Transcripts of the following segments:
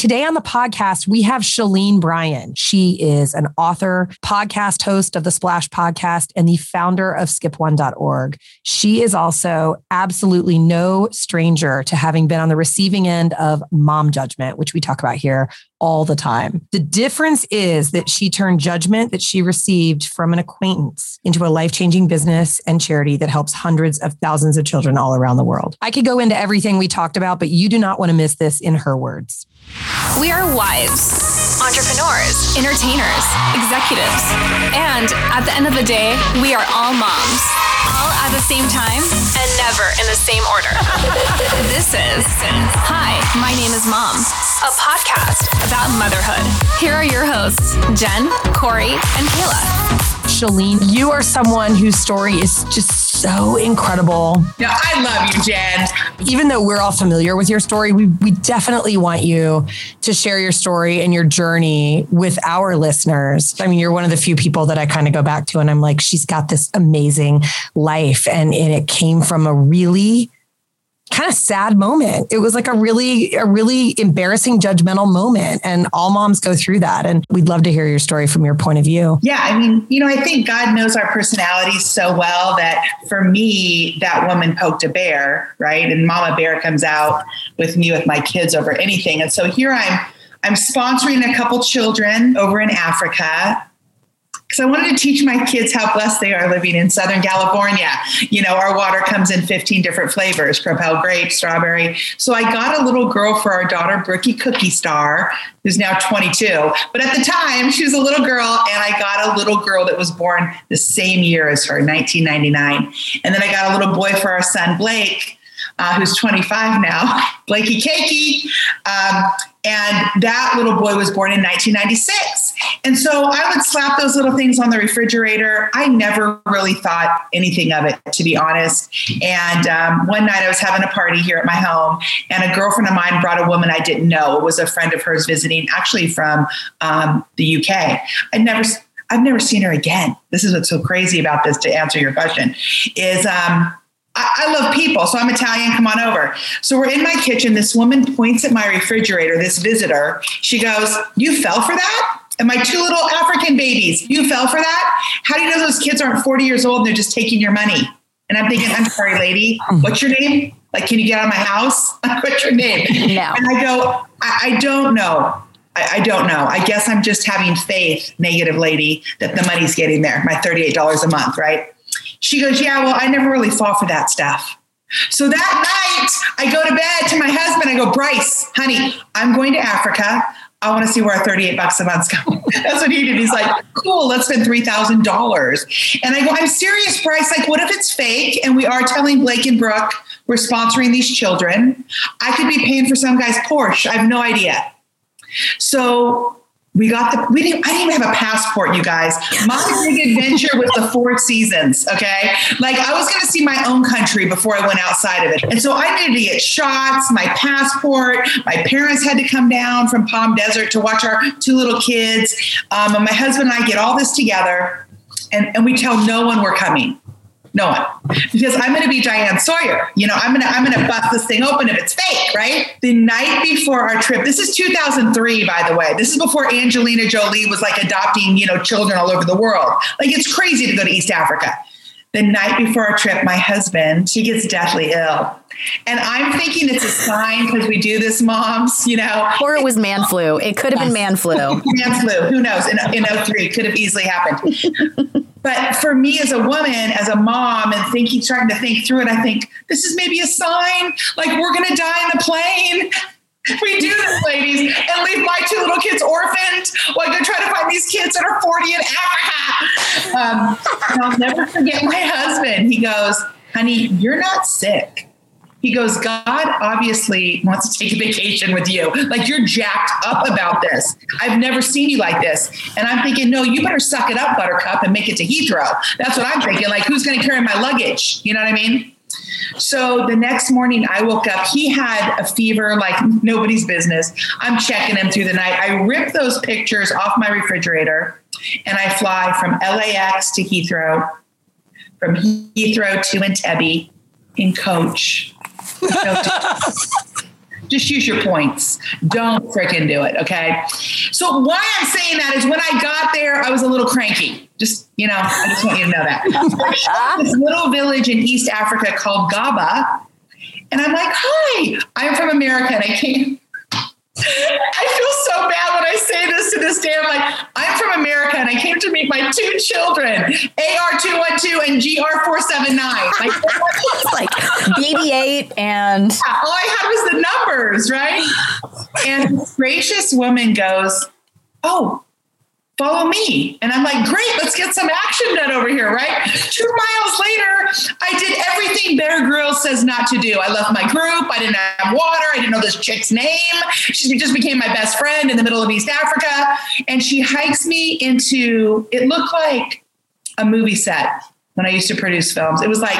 Today on the podcast, we have Shelene Bryan. She is an author, podcast host of the Splash podcast, and the founder of skip1.org. She is also absolutely no stranger to having been on the receiving end of mom judgment, which we talk about here all the time. The difference is that she turned judgment that she received from an acquaintance into a life changing business and charity that helps hundreds of thousands of children all around the world. I could go into everything we talked about, but you do not want to miss this in her words. We are wives, entrepreneurs, entertainers, executives, and at the end of the day, we are all moms. All at the same time and never in the same order. this is Hi, my name is Mom, a podcast about motherhood. Here are your hosts, Jen, Corey, and Kayla. Shelene, you are someone whose story is just so incredible. No, I love you, Jen. Even though we're all familiar with your story, we, we definitely want you to share your story and your journey with our listeners. I mean, you're one of the few people that I kind of go back to, and I'm like, she's got this amazing life, and, and it came from a really kind of sad moment. It was like a really, a really embarrassing, judgmental moment. And all moms go through that. And we'd love to hear your story from your point of view. Yeah. I mean, you know, I think God knows our personalities so well that for me, that woman poked a bear, right? And Mama Bear comes out with me with my kids over anything. And so here I'm. I'm sponsoring a couple children over in Africa because I wanted to teach my kids how blessed they are living in Southern California. You know, our water comes in 15 different flavors Propel grape, strawberry. So I got a little girl for our daughter, Brookie Cookie Star, who's now 22. But at the time, she was a little girl, and I got a little girl that was born the same year as her, 1999. And then I got a little boy for our son, Blake. Uh, who's 25 now, Blakey Cakey. Um, and that little boy was born in 1996. And so I would slap those little things on the refrigerator. I never really thought anything of it, to be honest. And um, one night I was having a party here at my home, and a girlfriend of mine brought a woman I didn't know. It was a friend of hers visiting, actually from um, the UK. I'd never. I've never seen her again. This is what's so crazy about this. To answer your question, is um, I, love people, so I'm Italian. Come on over. So we're in my kitchen. This woman points at my refrigerator, this visitor. She goes, You fell for that? And my two little African babies, you fell for that? How do you know those kids aren't 40 years old and they're just taking your money? And I'm thinking, I'm sorry, lady, what's your name? Like, can you get out of my house? what's your name? No. And I go, I, I don't know. I, I, don't know. I guess I'm just having faith, negative lady, that the money's getting there, my $38 a month, right? She goes, Yeah, well, I never really fall for that stuff. So that night, I go to bed to my husband. I go, Bryce, honey, I'm going to Africa. I want to see where our 38 bucks a month's going. That's what he did. He's like, cool, let's spend $3,000. And I go, I'm serious, Bryce. Like, what if it's fake? And we are telling Blake and Brooke we're sponsoring these children. I could be paying for some guy's Porsche. I have no idea. So we got the we didn't I didn't even have a passport, you guys. My big adventure was the four seasons. Okay. Like I was gonna see my own country before I went outside of it. And so I needed to get shots, my passport. My parents had to come down from Palm Desert to watch our two little kids. Um, and my husband and I get all this together and, and we tell no one we're coming. No one. Because I'm going to be Diane Sawyer. You know, I'm going to I'm going to bust this thing open if it's fake, right? The night before our trip. This is 2003 by the way. This is before Angelina Jolie was like adopting, you know, children all over the world. Like it's crazy to go to East Africa. The night before our trip, my husband, he gets deathly ill. And I'm thinking it's a sign because we do this, moms, you know. Or it was man flu. It could have been man flu. man flu. Who knows? In, in 03, could have easily happened. but for me as a woman, as a mom, and thinking, starting to think through it, I think this is maybe a sign. Like we're going to die in the plane. We do this, ladies, and leave my two little kids orphaned while I go try to find these kids that are 40 in Africa. Um, I'll never forget my husband. He goes, honey, you're not sick he goes, God obviously wants to take a vacation with you. Like you're jacked up about this. I've never seen you like this. And I'm thinking, no, you better suck it up, Buttercup, and make it to Heathrow. That's what I'm thinking. Like, who's going to carry my luggage? You know what I mean? So the next morning I woke up, he had a fever like nobody's business. I'm checking him through the night. I rip those pictures off my refrigerator and I fly from LAX to Heathrow, from Heathrow to Entebbe in coach Just use your points. Don't freaking do it. Okay. So why I'm saying that is when I got there, I was a little cranky. Just, you know, I just want you to know that. this little village in East Africa called Gaba. And I'm like, hi, I'm from America and I came I feel so bad when I say this to this day. I'm like, I'm from America and I came to meet my two children, AR212 and GR479. Like, like BB8 and. all I had was the numbers, right? And this gracious woman goes, Oh, follow me. And I'm like, great, let's get some action done over here, right? Two miles later, I did everything Bear Grylls says not to do. I left my group. I didn't have water. I didn't know this chick's name. She just became my best friend in the middle of East Africa. And she hikes me into, it looked like a movie set when I used to produce films. It was like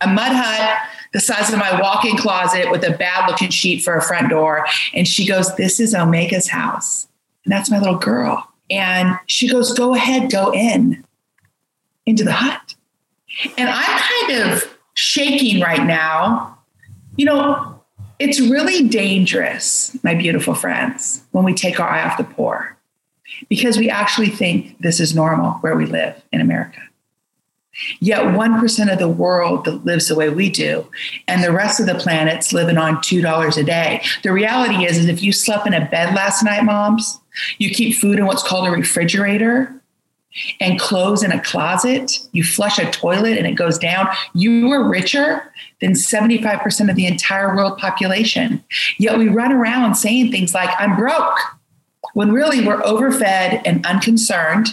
a mud hut the size of my walk-in closet with a bad looking sheet for a front door. And she goes, This is Omega's house. And that's my little girl. And she goes, Go ahead, go in into the hut. And I'm kind of shaking right now. You know, it's really dangerous, my beautiful friends, when we take our eye off the poor because we actually think this is normal where we live in America. Yet 1% of the world that lives the way we do, and the rest of the planet's living on $2 a day. The reality is, is if you slept in a bed last night, moms, you keep food in what's called a refrigerator and clothes in a closet. You flush a toilet and it goes down. You are richer than 75% of the entire world population. Yet we run around saying things like, I'm broke, when really we're overfed and unconcerned,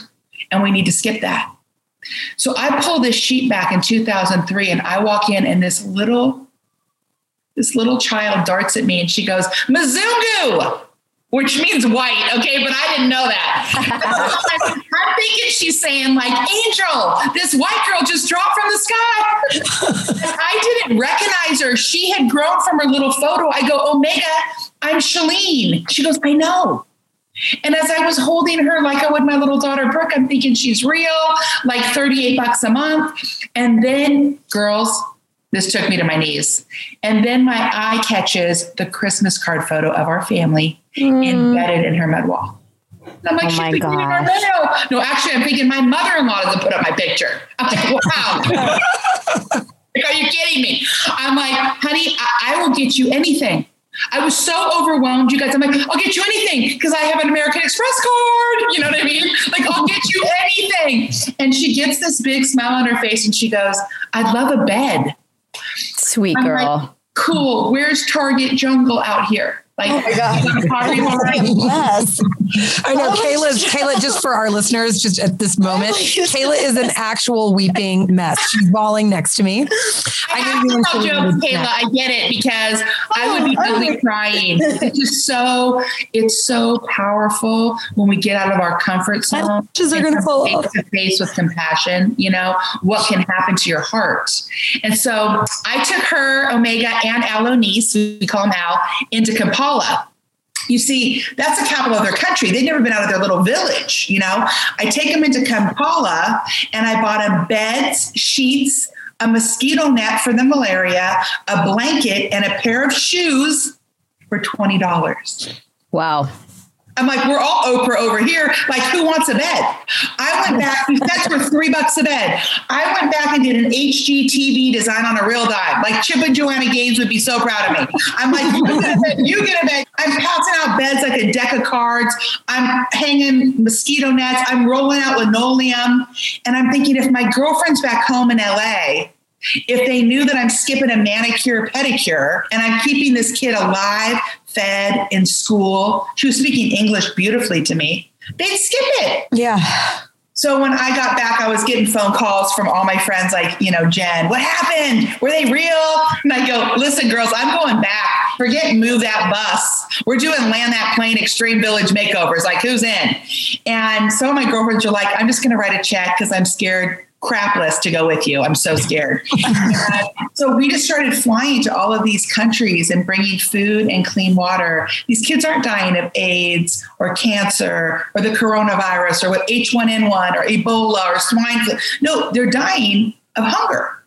and we need to skip that. So I pull this sheet back in 2003 and I walk in and this little this little child darts at me and she goes, Mzungu which means white. Okay, but I didn't know that. I'm thinking she's saying like, "Angel, this white girl just dropped from the sky." I didn't recognize her. She had grown from her little photo. I go, "Omega, I'm Shelene." She goes, "I know." And as I was holding her like I would my little daughter Brooke, I'm thinking she's real, like 38 bucks a month. And then, girls, this took me to my knees. And then my eye catches the Christmas card photo of our family mm. embedded in her mud wall. And I'm like, oh she's my gosh. No, actually, I'm thinking my mother-in-law doesn't put up my picture. I'm like, wow. are you kidding me? I'm like, honey, I, I will get you anything. I was so overwhelmed, you guys. I'm like, I'll get you anything because I have an American Express card. You know what I mean? Like, I'll get you anything. And she gets this big smile on her face and she goes, I'd love a bed. Sweet girl. Like, cool. Where's Target Jungle out here? Like, oh my God. yes. I know oh Kayla's Kayla, just for our listeners, just at this moment, Kayla is an actual weeping mess. She's bawling next to me. I, I know you tell jokes, Kayla. I get it because I would be oh, really crying. It's just so it's so powerful when we get out of our comfort zone. Just are gonna fall face to face with compassion, you know, what can happen to your heart. And so I took her, Omega, and Aloe niece, we call them Al, into Kampala You see, that's the capital of their country. They've never been out of their little village, you know. I take them into Kampala and I bought them beds, sheets, a mosquito net for the malaria, a blanket, and a pair of shoes for $20. Wow. I'm like, we're all Oprah over here. Like, who wants a bed? I went back, these beds were three bucks a bed. I went back and did an HGTV design on a real dime. Like Chip and Joanna Gaines would be so proud of me. I'm like, you get a bed, you get a bed. I'm passing out beds like a deck of cards. I'm hanging mosquito nets. I'm rolling out linoleum. And I'm thinking, if my girlfriend's back home in LA, if they knew that I'm skipping a manicure pedicure and I'm keeping this kid alive, fed in school. She was speaking English beautifully to me. They'd skip it. Yeah. So when I got back, I was getting phone calls from all my friends, like, you know, Jen, what happened? Were they real? And I go, listen, girls, I'm going back. Forget move that bus. We're doing land that plane extreme village makeovers. Like, who's in? And some of my girlfriends are like, I'm just going to write a check because I'm scared crapless to go with you. I'm so scared. Uh, so we just started flying to all of these countries and bringing food and clean water. These kids aren't dying of AIDS or cancer or the coronavirus or what H1N1 or Ebola or swine flu. No, they're dying of hunger.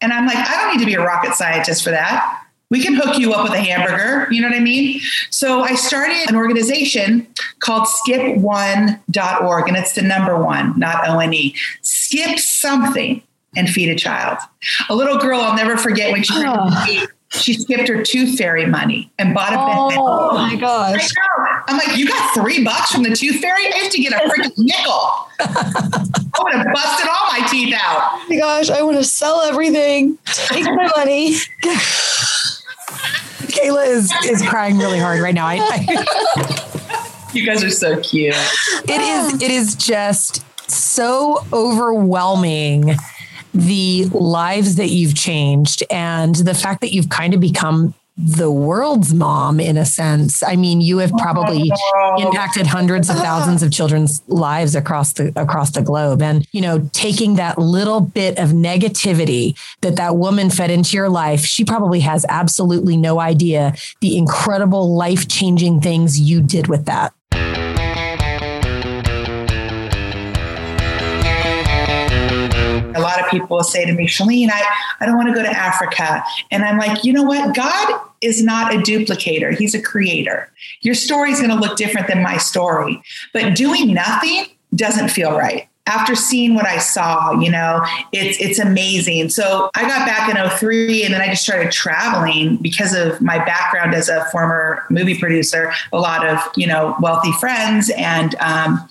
And I'm like, I don't need to be a rocket scientist for that. We can hook you up with a hamburger. You know what I mean? So I started an organization called skip1.org, and it's the number one, not O N E. Skip something and feed a child. A little girl, I'll never forget when she oh. she skipped her tooth fairy money and bought a oh, bed. Oh my gosh. I'm like, you got three bucks from the tooth fairy? I have to get a freaking nickel. I would have busted all my teeth out. Oh my gosh, I want to sell everything, take my money. Kayla is is crying really hard right now. I, I you guys are so cute. It is it is just so overwhelming the lives that you've changed and the fact that you've kind of become the world's mom in a sense. I mean, you have probably impacted hundreds of thousands of children's lives across the across the globe and, you know, taking that little bit of negativity that that woman fed into your life, she probably has absolutely no idea the incredible life-changing things you did with that. People say to me, Shelene, I, I don't want to go to Africa. And I'm like, you know what? God is not a duplicator, He's a creator. Your story is going to look different than my story. But doing nothing doesn't feel right after seeing what I saw, you know, it's it's amazing. So I got back in 03 and then I just started traveling because of my background as a former movie producer, a lot of, you know, wealthy friends and um,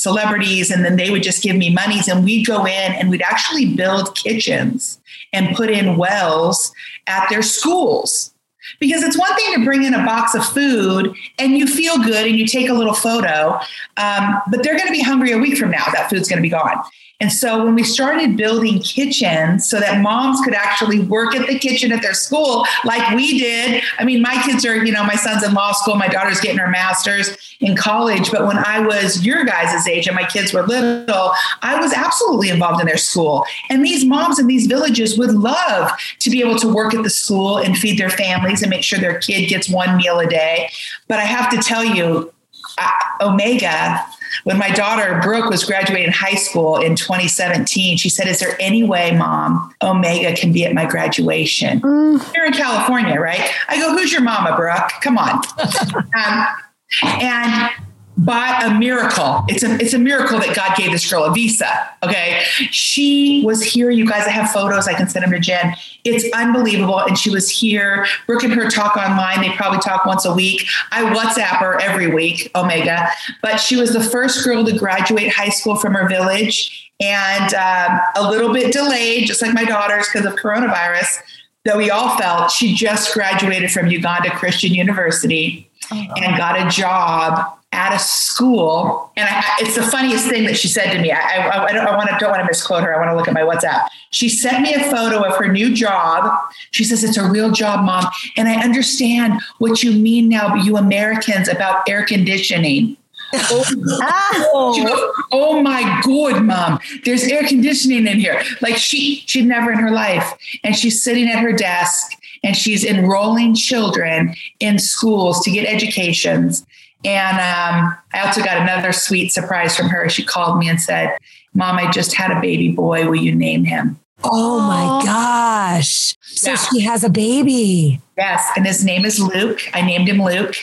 celebrities, and then they would just give me monies, and we'd go in and we'd actually build kitchens and put in wells at their schools. Because it's one thing to bring in a box of food and you feel good and you take a little photo, um, but they're going to be hungry a week from now. That food's going to be gone. And so when we started building kitchens so that moms could actually work at the kitchen at their school, like we did. I mean, my kids are, you know, my son's in law school, my daughter's getting her master's in college. But when I was your guys' age and my kids were little, I was absolutely involved in their school. And these moms in these villages would love to be able to work at the school and feed their families and make sure their kid gets one meal a day. But I have to tell you, Omega, when my daughter Brooke was graduating high school in 2017, she said, Is there any way, mom, Omega can be at my graduation? Mm. Here in California, right? I go, Who's your mama, Brooke? Come on. um, and by a miracle. It's a it's a miracle that God gave this girl a visa. Okay. She was here. You guys, I have photos. I can send them to Jen. It's unbelievable. And she was here. Brooke and her talk online. They probably talk once a week. I WhatsApp her every week, Omega. But she was the first girl to graduate high school from her village and um, a little bit delayed, just like my daughters because of coronavirus. That we all felt she just graduated from Uganda Christian University oh. and got a job at a school, and I, it's the funniest thing that she said to me. I, I, I don't, I want to don't want to misquote her. I want to look at my WhatsApp. She sent me a photo of her new job. She says it's a real job, mom, and I understand what you mean now, you Americans, about air conditioning. oh, goes, oh my god, mom! There's air conditioning in here. Like she, she'd never in her life, and she's sitting at her desk and she's enrolling children in schools to get educations and um, I also got another sweet surprise from her. She called me and said, Mom, I just had a baby boy. Will you name him? Oh my gosh. So yeah. she has a baby. Yes. And his name is Luke. I named him Luke.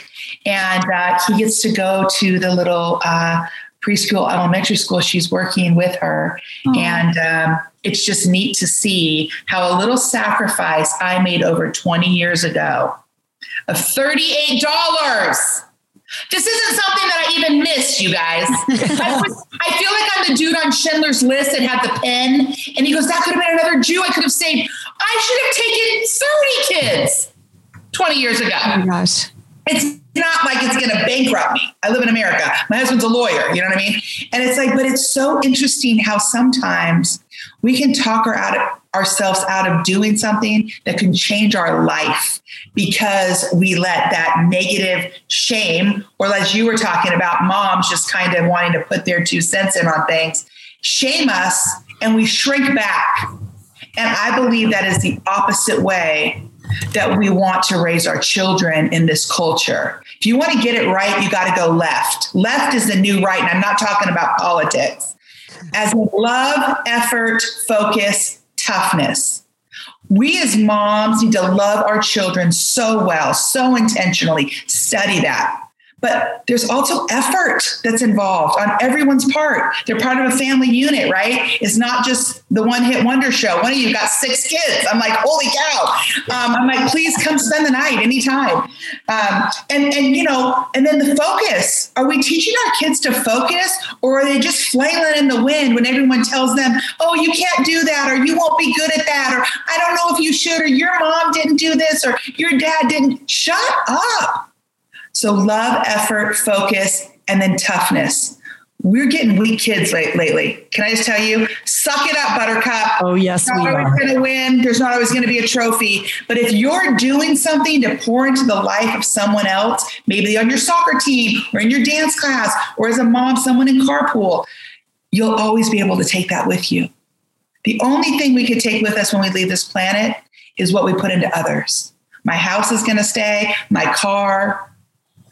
And uh, he gets to go to the little uh, preschool, elementary school she's working with her. Oh. And um, it's just neat to see how a little sacrifice I made over 20 years ago of $38 this isn't something that I even missed, you guys. I, was, I, feel like I'm the dude on Schindler's List that had the pen, and he goes, "That could have been another Jew I could have saved. I should have taken 30 kids 20 years ago." Oh my gosh. It's not like it's going to bankrupt me. I live in America. My husband's a lawyer. You know what I mean? And it's like, but it's so interesting how sometimes we can talk her out of, ourselves out of doing something that can change our life because we let that negative shame, or as you were talking about, moms just kind of wanting to put their two cents in on things, shame us and we shrink back. And I believe that is the opposite way that we want to raise our children in this culture. If you want to get it right, you got to go left. Left is the new right. And I'm not talking about politics. As love, effort, focus, toughness. We as moms need to love our children so well, so intentionally, study that. But there's also effort that's involved on everyone's part. They're part of a family unit, right? It's not just the one hit wonder show. One of you got six kids. I'm like, holy cow. Um, I'm like, please come spend the night anytime. Um, and, and, you know, and then the focus. Are we teaching our kids to focus or are they just flailing in the wind when everyone tells them, oh, you can't do that or you won't be good at that or I don't know if you should or your mom didn't do this or your dad didn't. Shut up so love, effort, focus, and then toughness. We're getting weak kids late, lately. Can I just tell you? Suck it up, Buttercup. Oh yes, not we always are. going to win. There's not always going to be a trophy. But if you're doing something to pour into the life of someone else, maybe on your soccer team or in your dance class, or as a mom, someone in carpool, you'll always be able to take that with you. The only thing we could take with us when we leave this planet is what we put into others. My house is going to stay, my car,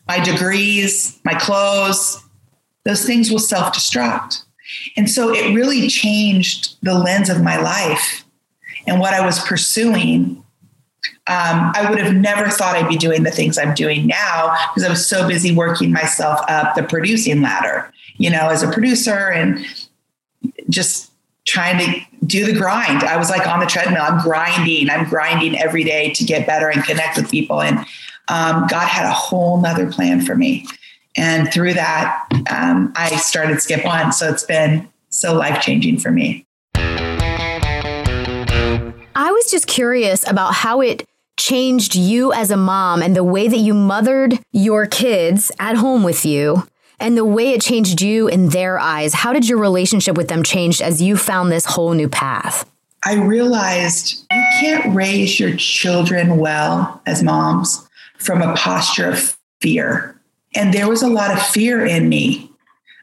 my degrees, my clothes, those things will self destruct. And so it really changed the lens of my life and what I was pursuing. Um, I would have never thought I'd be doing the things I'm doing now because I was so busy working myself up the producing ladder, you know, as a producer and just trying to do the grind. I was like on the treadmill. I'm grinding. I'm grinding every day to get better and connect with people. And um, God had a whole nother plan for me. And through that, um, I started Skip One. So it's been so life changing for me. I was just curious about how it changed you as a mom and the way that you mothered your kids at home with you and the way it changed you in their eyes. How did your relationship with them change as you found this whole new path? I realized you can't raise your children well as moms from a posture of fear. And there was a lot of fear in me.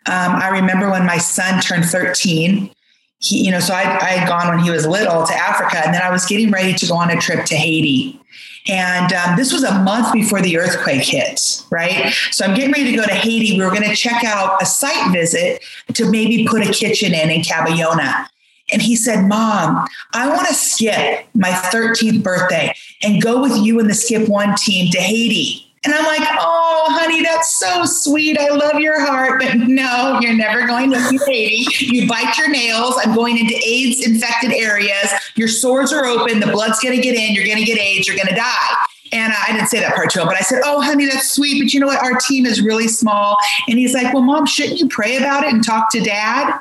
Um, I remember when my son turned 13, he, you know, so I, I had gone when he was little to Africa, and then I was getting ready to go on a trip to Haiti. And um, this was a month before the earthquake hit, right? So I'm getting ready to go to Haiti. We were going to check out a site visit to maybe put a kitchen in in Cabayona. And he said, Mom, I want to skip my 13th birthday and go with you and the Skip One team to Haiti. And I'm like, oh, honey, that's so sweet. I love your heart. But no, you're never going to Haiti. You bite your nails. I'm going into AIDS infected areas. Your sores are open. The blood's going to get in. You're going to get AIDS. You're going to die. And I didn't say that part to him, but I said, Oh, honey, that's sweet. But you know what? Our team is really small. And he's like, Well, mom, shouldn't you pray about it and talk to dad?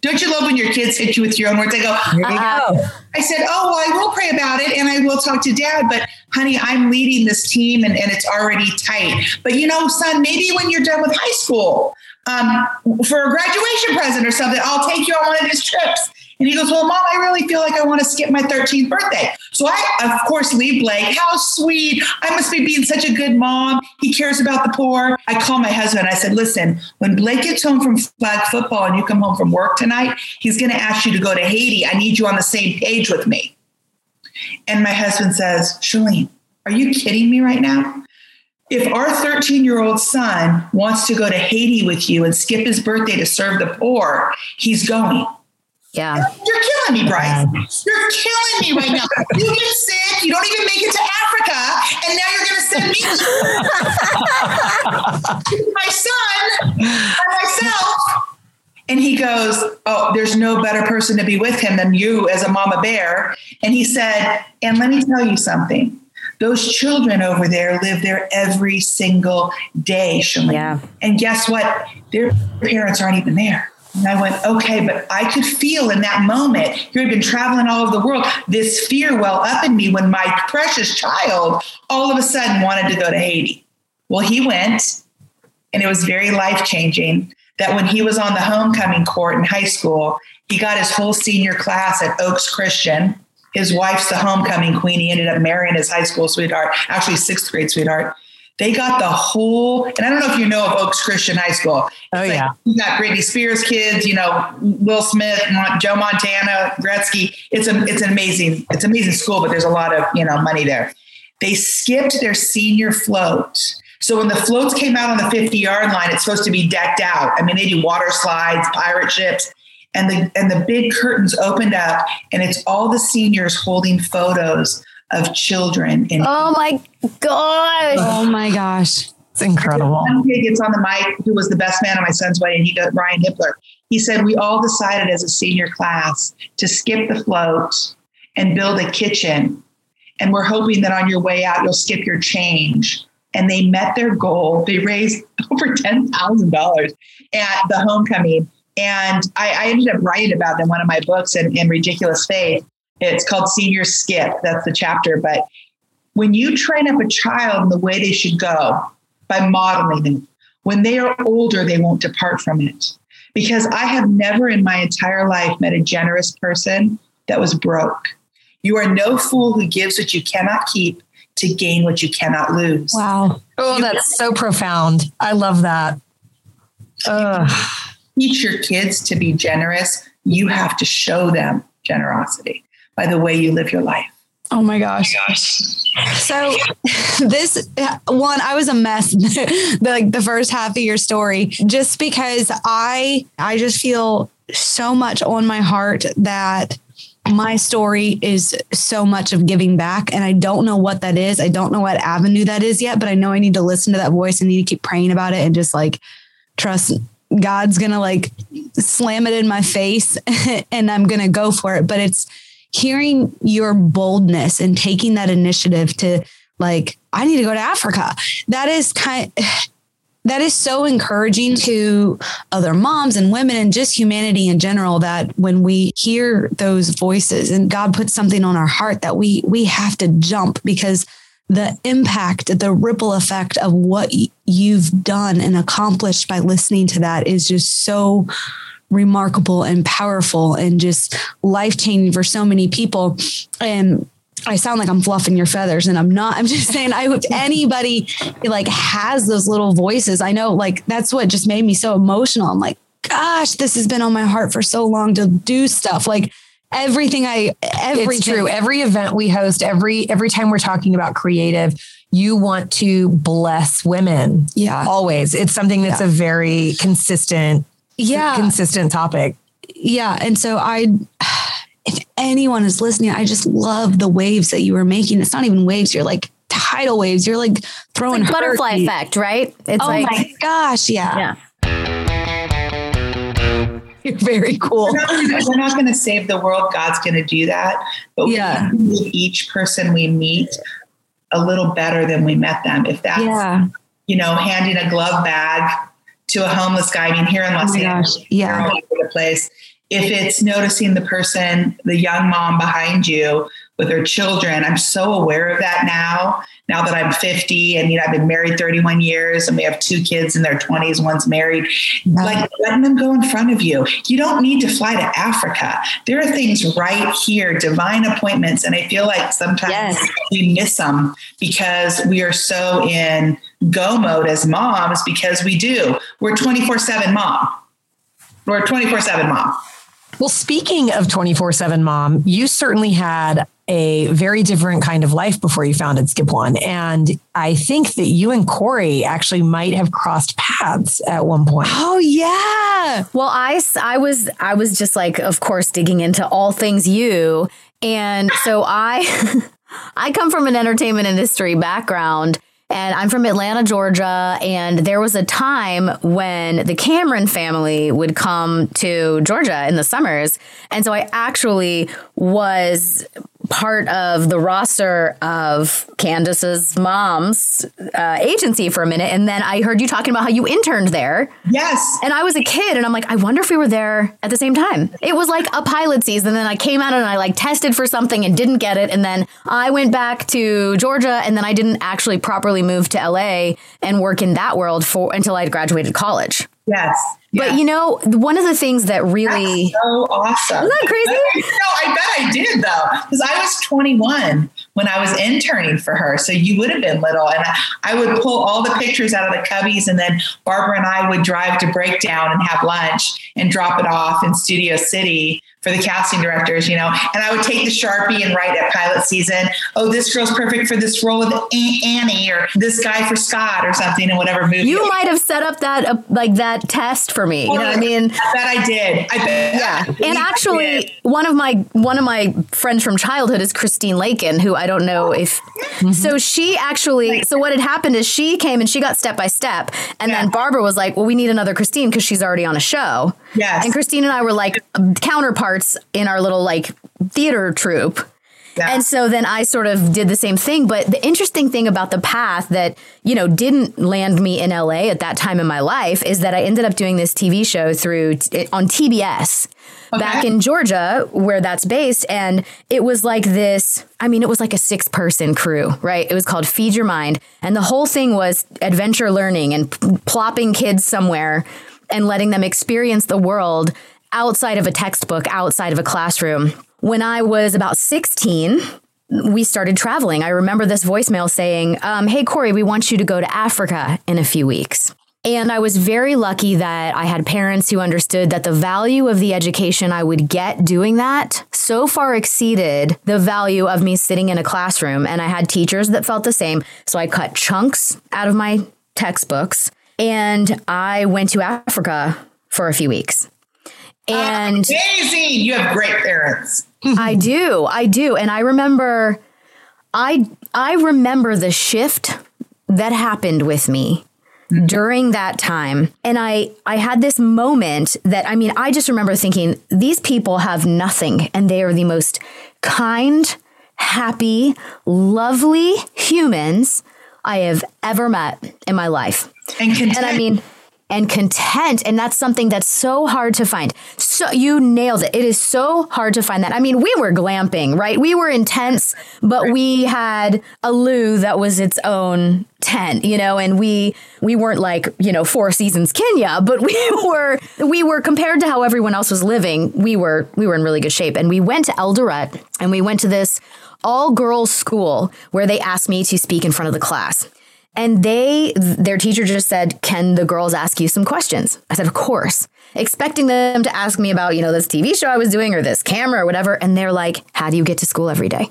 Don't you love when your kids hit you with your own words? They go, uh, go. I said, Oh, well, I will pray about it and I will talk to dad, but honey, I'm leading this team and, and it's already tight. But you know, son, maybe when you're done with high school, um, for a graduation present or something, I'll take you on one of these trips. And he goes, Well, mom, I really feel like I want to skip my 13th birthday. So I, of course, leave Blake. How sweet. I must be being such a good mom. He cares about the poor. I call my husband. I said, Listen, when Blake gets home from flag football and you come home from work tonight, he's going to ask you to go to Haiti. I need you on the same page with me. And my husband says, Shelene, are you kidding me right now? If our 13 year old son wants to go to Haiti with you and skip his birthday to serve the poor, he's going. Yeah. You're killing me, Bryce. You're killing me right now. You get sick, you don't even make it to Africa, and now you're going to send me my son and myself. And he goes, Oh, there's no better person to be with him than you as a mama bear. And he said, And let me tell you something. Those children over there live there every single day, Shelene. Yeah. And guess what? Their parents aren't even there. And I went, okay, but I could feel in that moment, you had been traveling all over the world, this fear well up in me when my precious child all of a sudden wanted to go to Haiti. Well, he went, and it was very life changing that when he was on the homecoming court in high school, he got his whole senior class at Oaks Christian. His wife's the homecoming queen. He ended up marrying his high school sweetheart, actually sixth grade sweetheart. They got the whole, and I don't know if you know of Oaks Christian High School. Oh, It's like, yeah. You got Britney Spears kids, you know, Will Smith, Joe Montana, Gretzky. It's a, it's an amazing, it's an amazing school, but there's a lot of, you know, money there. They skipped their senior float. So when the floats came out on the 50 yard line, it's supposed to be decked out. I mean, they do water slides, pirate ships. and the and the big curtains opened up and it's all the seniors holding photos of children in Oh my gosh. Oh my gosh. It's incredible. one kid gets on the mic who was the best man at my son's wedding. He got Ryan Hippler. He said, We all decided as a senior class to skip the float and build a kitchen. And we're hoping that on your way out, you'll skip your change. And they met their goal. They raised over $10,000 at the homecoming. And I, I ended up writing about them in one of my books in, in Ridiculous Faith. It's called Senior Skip. That's the chapter. But when you train up a child in the way they should go by modeling it, when they are older, they won't depart from it. Because I have never in my entire life met a generous person that was broke. You are no fool who gives what you cannot keep to gain what you cannot lose. Wow. Oh, that's so profound. I love that. Ugh. Teach your kids to be generous. You have to show them generosity by the way you live your life. Oh my gosh. Oh so this one, I was a mess the, like the first half of your story, just because I I just feel so much on my heart that my story is so much of giving back and I don't know what that is. I don't know what avenue that is yet, but I know I need to listen to that voice and need to keep praying about it and just like trust God's going to like slam it in my face and I'm going to go for it, but it's hearing your boldness and taking that initiative to like I need to go to Africa. That is kind that is so encouraging to other moms and women and just humanity in general that when we hear those voices and God puts something on our heart that we we have to jump because the impact the ripple effect of what you've done and accomplished by listening to that is just so remarkable and powerful and just life changing for so many people and I sound like I'm fluffing your feathers and I'm not. I'm just saying I hope anybody like has those little voices. I know like that's what just made me so emotional. I'm like, gosh, this has been on my heart for so long to do stuff. Like everything I everything. It's true. Every event we host, every every time we're talking about creative, you want to bless women. Yeah. Always. It's something that's Yeah. a very consistent, Yeah. consistent topic. yeah. And so I, if anyone is listening, I just love the waves that you were making. It's not even waves. You're like tidal waves. You're like throwing Like butterfly effect, right? It's Oh like my gosh. Yeah. yeah. You're very cool. We're not, going to save the world. God's going to do that. But we Yeah. can leave each person we meet a little better than we met them. If that's, Yeah. you know, handing a glove bag to a homeless guy. I mean, here in Los Oh Angeles. Yeah. all over the place. If it's noticing the person, the young mom behind you with her children, I'm so aware of that now. Now that I'm 50 and you know I've been married 31 years and we have two kids in their 20s, one's married, like letting them go in front of you. You don't need to fly to Africa. There are things right here, divine appointments, and I feel like sometimes Yes. we miss them because we are so in go mode as moms because we do. We're 24 7 mom. We're 24 7 mom. Well, speaking of 24 7 mom, you certainly had a very different kind of life before you founded Skip One. And I think that you and Corey actually might have crossed paths at one point. Oh yeah. Well, I, I was I was just like, of course, digging into all things you, and so I I come from an entertainment industry background. And I'm from Atlanta, Georgia. And there was a time when the Cameron family would come to Georgia in the summers. And so I actually was part of the roster of Candace's mom's uh, agency for a minute. And then I heard you talking about how you interned there. Yes. And I was a kid, and I'm like, I wonder if we were there at the same time. It was like a pilot season. Then I came out and I like tested for something and didn't get it. And then I went back to Georgia, and then I didn't actually properly move to LA and work in that world for until I graduated college. Yes. But Yeah. you know, one of the things that really That's so awesome. Isn't that crazy? no, I bet I did though, because I was 21 when I was interning for her. So you would have been little, and I, I would pull all the pictures out of the cubbies, and then Barbara and I would drive to Breakdown and have lunch and drop it off in Studio City for the casting directors, you know, and I would take the Sharpie and write at pilot season, oh, this girl's perfect for this role with Annie or this guy for Scott or something in whatever movie. You might have set up that, uh, like that test for me. You know what I mean? I bet I did. I bet. Yeah. And actually one of my, one of my friends from childhood is Christine Lakin, who I don't know if, mm-hmm. so she actually, so what had happened is she came and she got step by step. And yeah. then Barbara was like, well, we need another Christine because she's already on a show. Yes. And Christine and I were like counterparts in our little like theater troupe. Yeah. And so then I sort of did the same thing. But the interesting thing about the path that, you know, didn't land me in LA at that time in my life is that I ended up doing this TV show through t- on TBS okay. back in Georgia, where that's based. And it was like this I mean, it was like a six person crew, right? It was called Feed Your Mind. And the whole thing was adventure learning and p- plopping kids somewhere and letting them experience the world outside of a textbook, outside of a classroom. When I was about 16, we started traveling. I remember this voicemail saying, um, Hey, Corey, we want you to go to Africa in a few weeks. And I was very lucky that I had parents who understood that the value of the education I would get doing that so far exceeded the value of me sitting in a classroom. And I had teachers that felt the same. So I cut chunks out of my textbooks and I went to Africa for a few weeks. And amazing. You have great parents. I do. I do. And I remember I I remember the shift that happened with me mm-hmm. during that time. And I I had this moment that I mean, I just remember thinking these people have nothing and they are the most kind, happy, lovely humans I have ever met in my life. And. And I mean and content. And that's something that's so hard to find. So you nailed it. It is so hard to find that. I mean, we were glamping, right? We were intense, but we had a loo that was its own tent, you know, and we we weren't like, you know, Four Seasons Kenya, but we were we were compared to how everyone else was living, we were we were in really good shape. And we went to Eldoret and we went to this all girls school where they asked me to speak in front of the class. And they, their teacher just said, Can the girls ask you some questions? I said, Of course. Expecting them to ask me about, you know, this TV show I was doing or this camera or whatever. And they're like, How do you get to school every day?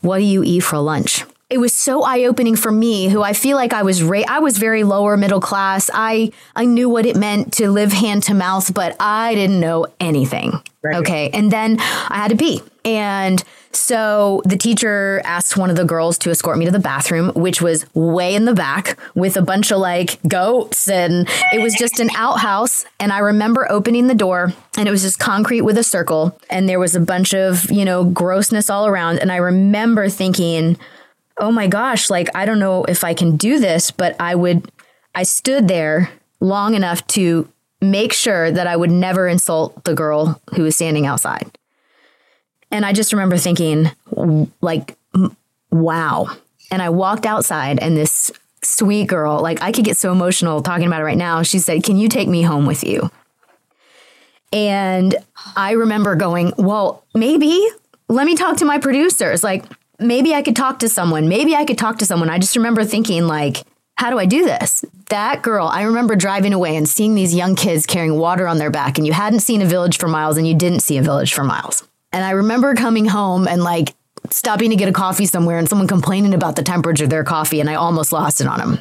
What do you eat for lunch? It was so eye opening for me, who I feel like I was ra- I was very lower middle class. I I knew what it meant to live hand to mouth, but I didn't know anything. Right. Okay, and then I had to pee, and so the teacher asked one of the girls to escort me to the bathroom, which was way in the back with a bunch of like goats. And it was just an outhouse. And I remember opening the door and it was just concrete with a circle. And there was a bunch of, you know, grossness all around. And I remember thinking, oh my gosh, like, I don't know if I can do this, but I would, I stood there long enough to make sure that I would never insult the girl who was standing outside. And I just remember thinking, like, wow. And I walked outside, and this sweet girl, like, I could get so emotional talking about it right now. She said, Can you take me home with you? And I remember going, Well, maybe let me talk to my producers. Like, maybe I could talk to someone. Maybe I could talk to someone. I just remember thinking, like, how do I do this? That girl, I remember driving away and seeing these young kids carrying water on their back, and you hadn't seen a village for miles and you didn't see a village for miles. And I remember coming home and like stopping to get a coffee somewhere and someone complaining about the temperature of their coffee, and I almost lost it on them.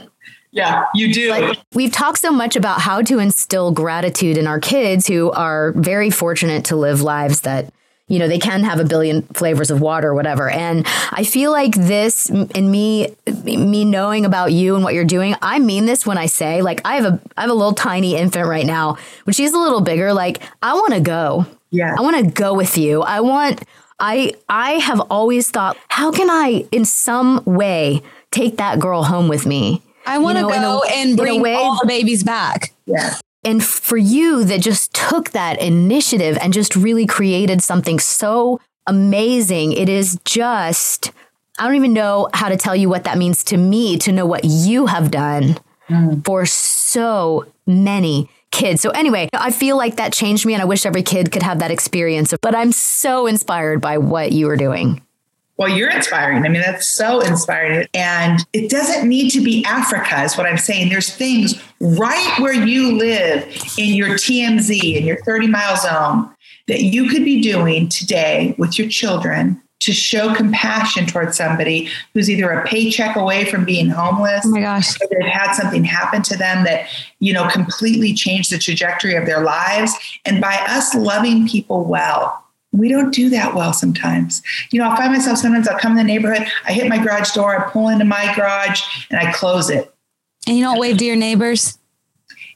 Yeah, you do. Like, we've talked so much about how to instill gratitude in our kids who are very fortunate to live lives that you know they can have a billion flavors of water or whatever and i feel like this and me me knowing about you and what you're doing i mean this when i say like i have a i have a little tiny infant right now when she's a little bigger like i want to go yeah. I want to go with you. I want I I have always thought, how can I in some way take that girl home with me? I want to you know, go a, and bring way, all the babies back. Yeah. And for you that just took that initiative and just really created something so amazing, it is just I don't even know how to tell you what that means to me to know what you have done mm. for so many kids. So anyway, I feel like that changed me and I wish every kid could have that experience. But I'm so inspired by what you are doing. Well, you're inspiring. I mean, that's so inspiring. And it doesn't need to be Africa, is what I'm saying. There's things right where you live in your TMZ, in your 30 mile zone, that you could be doing today with your children to show compassion towards somebody who's either a paycheck away from being homeless. Oh my gosh. Or they've had something happen to them that, you know, completely changed the trajectory of their lives. And by us loving people well, we don't do that well sometimes. You know, I find myself sometimes I'll come in the neighborhood, I hit my garage door, I pull into my garage and I close it. And you don't wave to your neighbors?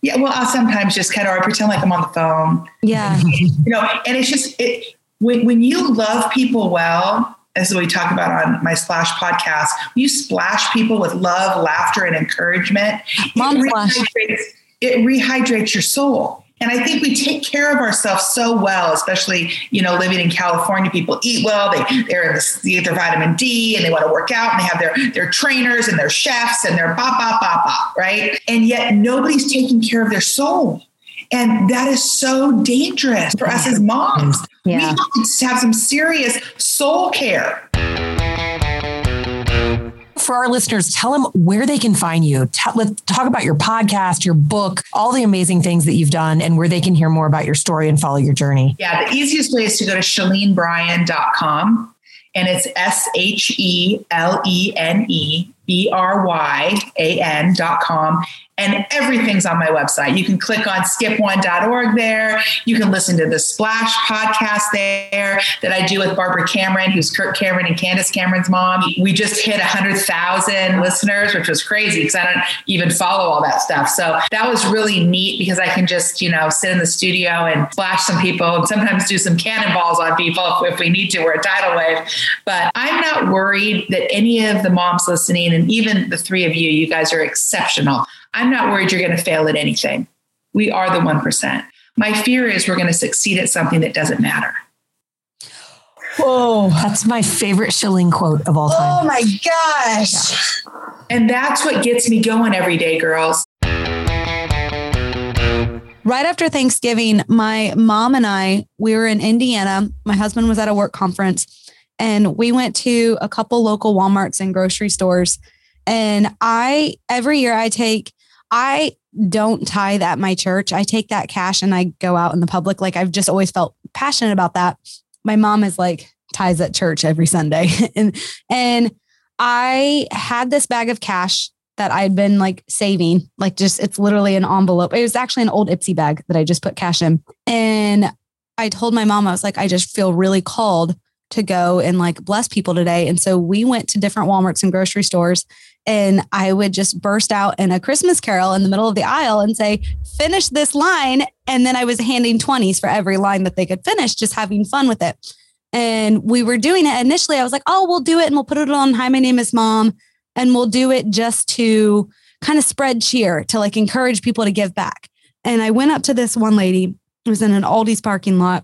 Yeah, well, I'll sometimes just kind of or pretend like I'm on the phone. Yeah. you know, and it's just it when, when you love people well, as we talk about on my Splash podcast, you splash people with love, laughter, and encouragement. Mom it splash. rehydrates, it rehydrates your soul. And I think we take care of ourselves so well, especially you know living in California. People eat well; they they're in the, they get their vitamin D, and they want to work out, and they have their their trainers and their chefs and their bop bop bop bop, right? And yet nobody's taking care of their soul. And that is so dangerous for us as moms. Yeah. We have to have some serious soul care. For our listeners, tell them where they can find you. Tell, let's talk about your podcast, your book, all the amazing things that you've done, and where they can hear more about your story and follow your journey. Yeah, the easiest way is to go to shelenebryan.com and it's S H E L E N E B R Y A N dot com. And everything's on my website. You can click on skip1.org there. You can listen to the Splash podcast there that I do with Barbara Cameron, who's Kirk Cameron and Candace Cameron's mom. We just hit 100,000 listeners, which was crazy because I don't even follow all that stuff. So that was really neat because I can just, you know, sit in the studio and splash some people and sometimes do some cannonballs on people if, if we need to. We're a tidal wave. But I'm not worried that any of the moms listening, and even the three of you, you guys are exceptional. I'm not worried you're going to fail at anything. We are the 1%. My fear is we're going to succeed at something that doesn't matter. Whoa. That's my favorite Shelene quote of all time. Oh my gosh. And that's what gets me going every day, girls. Right after Thanksgiving, my mom and I, we were in Indiana. My husband was at a work conference and we went to a couple local Walmarts and grocery stores. And I, every year I take, I don't tithe at my church. I take that cash and I go out in the public. Like I've just always felt passionate about that. My mom is like tithes at church every Sunday. and, and I had this bag of cash that I'd been like saving, like just it's literally an envelope. It was actually an old Ipsy bag that I just put cash in. And I told my mom, I was like, I just feel really called to go and like bless people today. And so we went to different Walmarts and grocery stores and I would just burst out in a Christmas carol in the middle of the aisle and say, finish this line. And then I was handing 20s for every line that they could finish, just having fun with it. And we were doing it initially. I was like, oh, we'll do it and we'll put it on Hi, my name is mom and we'll do it just to kind of spread cheer to like encourage people to give back. And I went up to this one lady, it was in an Aldi's parking lot.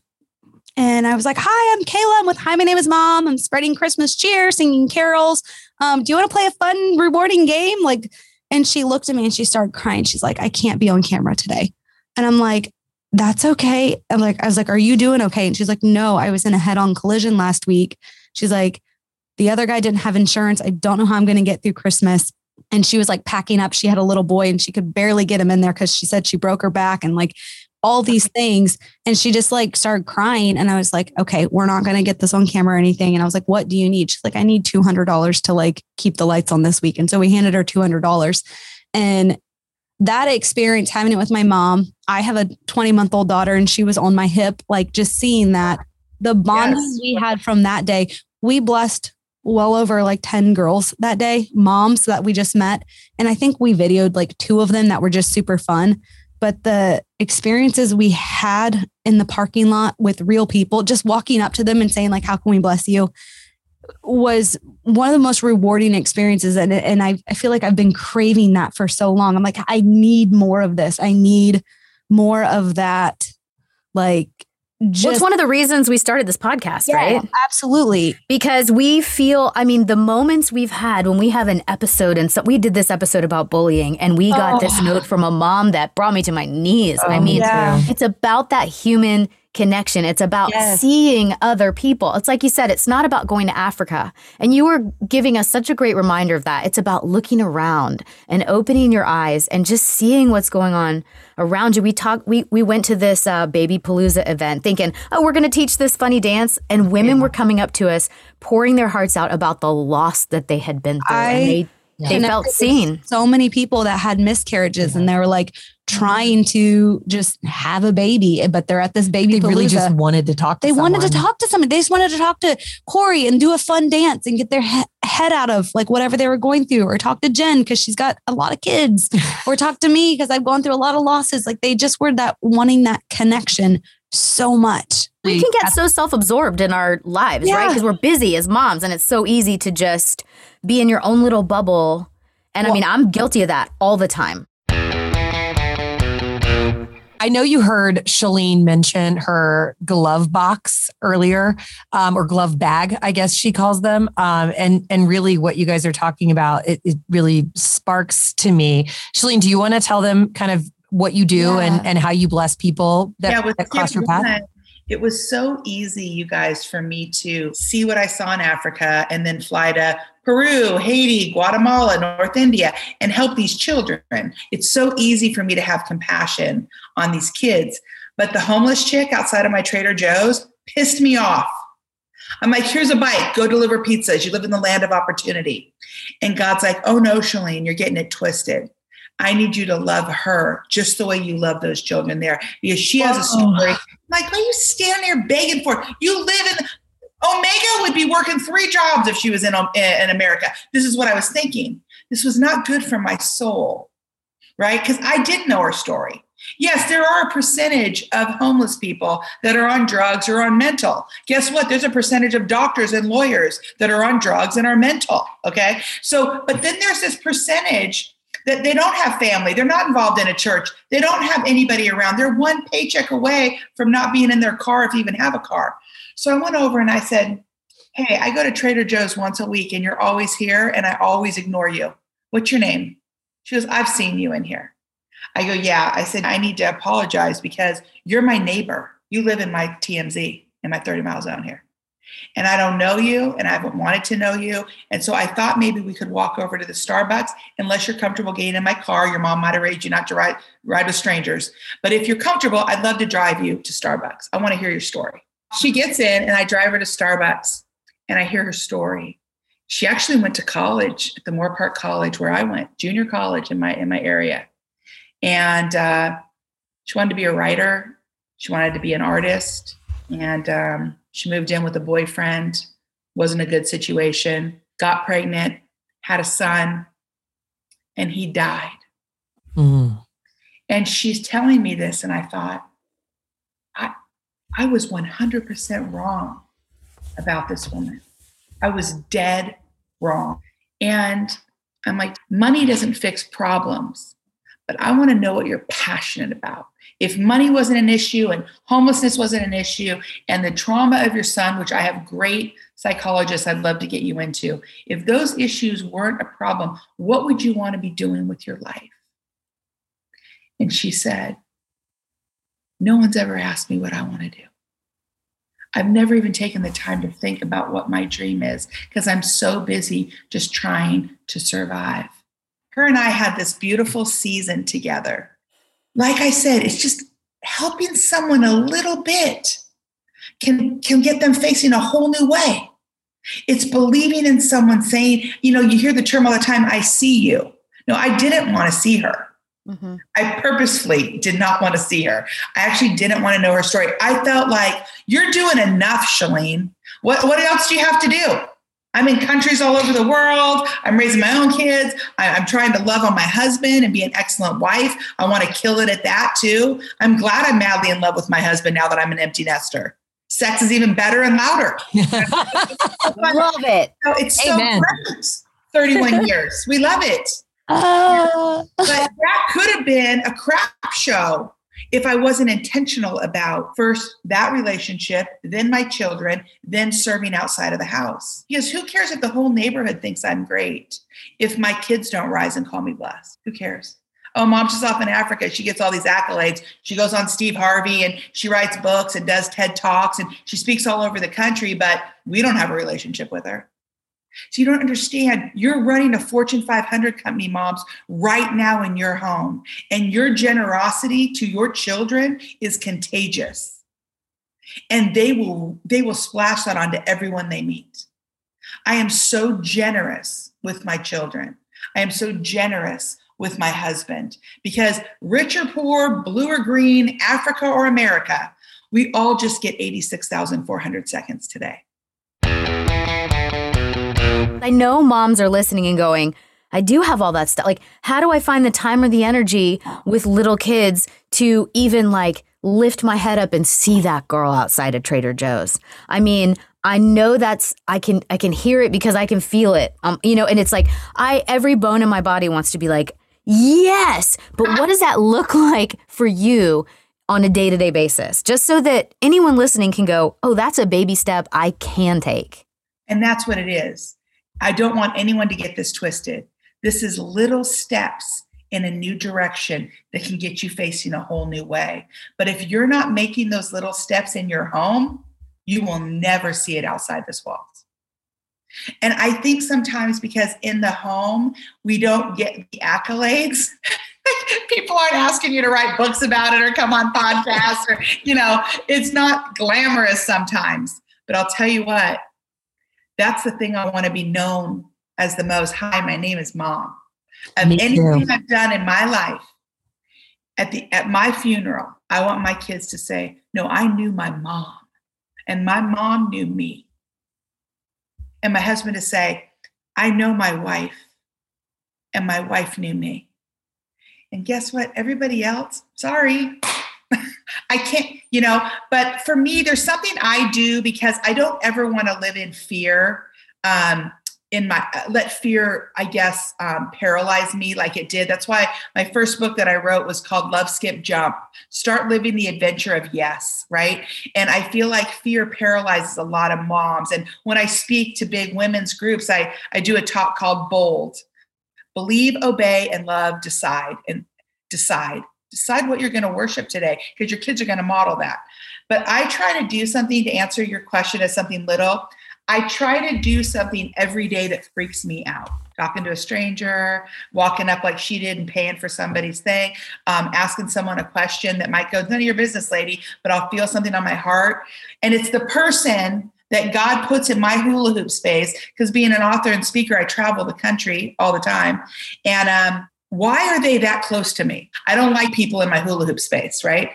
And I was like, Hi, I'm Kayla. I'm with Hi, my name is Mom. I'm spreading Christmas cheer, singing carols. Um, do you want to play a fun, rewarding game? Like, and she looked at me and she started crying. She's like, I can't be on camera today. And I'm like, that's okay. And like, I was like, Are you doing okay? And she's like, No, I was in a head on collision last week. She's like, the other guy didn't have insurance. I don't know how I'm going to get through Christmas. And she was like packing up. She had a little boy and she could barely get him in there because she said she broke her back and like all these things. And she just like started crying. And I was like, okay, we're not going to get this on camera or anything. And I was like, what do you need? She's like, I need $200 to like keep the lights on this week. And so we handed her $200. And that experience, having it with my mom, I have a 20 month old daughter and she was on my hip, like just seeing that the bond Yes. we had from that day, we blessed well over like 10 girls that day, moms that we just met. And I think we videoed like two of them that were just super fun. But the experiences we had in the parking lot with real people, just walking up to them and saying, like, how can we bless you? was one of the most rewarding experiences. And, and I, I feel like I've been craving that for so long. I'm like, I need more of this. I need more of that. Like, just well, it's one of the reasons we started this podcast, Yeah, right? Absolutely. because we feel i mean the moments we've had when we have an episode and so we did this episode about bullying and we got this Oh. note from a mom that brought me to my knees i oh, mean yeah. it's about that human connection. It's about Yes. seeing other people. It's like you said, it's not about going to Africa. And you were giving us such a great reminder of that. It's about looking around and opening your eyes and just seeing what's going on around you. We talked we we went to this uh, baby palooza event thinking, "Oh, we're going to teach this funny dance." And women were coming up to us pouring their hearts out about the loss that they had been through I and they they felt seen. so many people that had miscarriages and they were like trying to just have a baby, but they're at this baby They really just wanted to talk to They wanted to talk to somebody. They just wanted to talk to Corey and do a fun dance and get their he- head out of like whatever they were going through, or talk to Jen because she's got a lot of kids, or talk to me because I've gone through a lot of losses. Like they just were that wanting that connection so much. we can get so self-absorbed in our lives, right? Because we're busy as moms, and it's so easy to just be in your own little bubble. And I mean, I'm guilty of that all the time. I know you heard Shelene mention her glove box earlier, um, or glove bag, I guess she calls them. Um, and and really, what you guys are talking about, it, it really sparks to me. Shelene, do you want to tell them kind of what you do Yeah. and and how you bless people that, with that cross your path? It was so easy, you guys, for me to see what I saw in Africa and then fly to Peru, Haiti, Guatemala, North India, and help these children. It's so easy for me to have compassion on these kids. But the homeless chick outside of my Trader Joe's pissed me off. I'm like, here's a bike, go deliver pizzas. You live in the land of opportunity. And God's like, oh no, Shelene, you're getting it twisted. I need you to love her just the way you love those children there because she has a story. I'm like, why you stand there begging for it? You live in Omega would be working three jobs if she was in, in America. This is what I was thinking. This was not good for my soul, right? Because I didn't know her story. Yes, there are a percentage of homeless people that are on drugs or on mental. Guess what? There's a percentage of doctors and lawyers that are on drugs and are mental. Okay. So, but then there's this percentage that they don't have family. They're not involved in a church. They don't have anybody around. They're one paycheck away from not being in their car if they even have a car. So I went over and I said, Hey, I go to Trader Joe's once a week and you're always here and I always ignore you. What's your name? She goes, I've seen you in here. I go, Yeah. I said, I need to apologize because you're my neighbor. You live in my TMZ in my 30 mile zone here. And I don't know you and I haven't wanted to know you. And so I thought maybe we could walk over to the Starbucks unless you're comfortable getting in my car. Your mom might have raised you not to ride, ride with strangers. But if you're comfortable, I'd love to drive you to Starbucks. I want to hear your story. She gets in and I drive her to Starbucks and I hear her story. She actually went to college at the Moorpark College where I went, junior college in my in my area. And uh, she wanted to be a writer. She wanted to be an artist. And um, she moved in with a boyfriend, wasn't a good situation, got pregnant, had a son, and he died. Mm. And she's telling me this, and I thought, I was 100% wrong about this woman. I was dead wrong. And I'm like, money doesn't fix problems, but I want to know what you're passionate about. If money wasn't an issue and homelessness wasn't an issue and the trauma of your son, which I have great psychologists I'd love to get you into, if those issues weren't a problem, what would you want to be doing with your life? And she said, No one's ever asked me what I want to do. I've never even taken the time to think about what my dream is because I'm so busy just trying to survive. Her and I had this beautiful season together. Like I said, it's just helping someone a little bit can, can get them facing a whole new way. It's believing in someone saying, you know, you hear the term all the time, I see you. No, I didn't want to see her. Mm-hmm. I purposefully did not want to see her. I actually didn't want to know her story. I felt like you're doing enough, Shelene. What what else do you have to do? I'm in countries all over the world. I'm raising my own kids. I, am trying to love on my husband and be an excellent wife. I want to kill it at that too. I'm glad I'm madly in love with my husband now that I'm an empty nester. Sex is even better and louder. I love it. So it's so Amen. great. 31 years. We love it. Uh, but that could have been a crap show if I wasn't intentional about first that relationship, then my children, then serving outside of the house. Because who cares if the whole neighborhood thinks I'm great if my kids don't rise and call me blessed? Who cares? Oh, mom's just off in Africa. She gets all these accolades. She goes on Steve Harvey and she writes books and does TED Talks and she speaks all over the country, but we don't have a relationship with her. So you don't understand. You're running a Fortune 500 company, moms, right now in your home. And your generosity to your children is contagious. And they will they will splash that onto everyone they meet. I am so generous with my children. I am so generous with my husband because rich or poor, blue or green, Africa or America, we all just get 86,400 seconds today. I know moms are listening and going, I do have all that stuff. Like, how do I find the time or the energy with little kids to even like lift my head up and see that girl outside of Trader Joe's? I mean, I know that's I can I can hear it because I can feel it. Um, you know, and it's like I every bone in my body wants to be like, yes. But what does that look like for you on a day-to-day basis? Just so that anyone listening can go, oh, that's a baby step I can take. And that's what it is. I don't want anyone to get this twisted. This is little steps in a new direction that can get you facing a whole new way. But if you're not making those little steps in your home, you will never see it outside this walls. And I think sometimes because in the home, we don't get the accolades. People aren't asking you to write books about it or come on podcasts or, you know, it's not glamorous sometimes. But I'll tell you what, that's the thing I want to be known as the most. Hi, my name is mom. Of anything I've done in my life, at the at my funeral, I want my kids to say, "No, I knew my mom, and my mom knew me." And my husband to say, "I know my wife, and my wife knew me." And guess what? Everybody else, sorry, I can't, you know, but for me, there's something I do because I don't ever want to live in fear. Um, in my uh, let fear i guess um, paralyze me like it did. That's why my first book that i wrote was called love skip jump start living the adventure of yes right? And i feel like fear paralyzes a lot of moms. And when i speak to big women's groups i i do a talk called bold. Believe obey and love decide and decide decide what you're going to worship today because your kids are going to model that. But I try to do something to answer your question as something little. I try to do something every day that freaks me out. Talking to a stranger, walking up like she did and paying for somebody's thing, um, asking someone a question that might go, none of your business, lady, but I'll feel something on my heart. And it's the person that God puts in my hula hoop space, because being an author and speaker, I travel the country all the time. And um, why are they that close to me? I don't like people in my hula hoop space, right?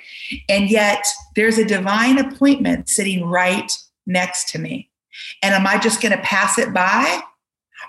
And yet there's a divine appointment sitting right next to me. And am I just going to pass it by?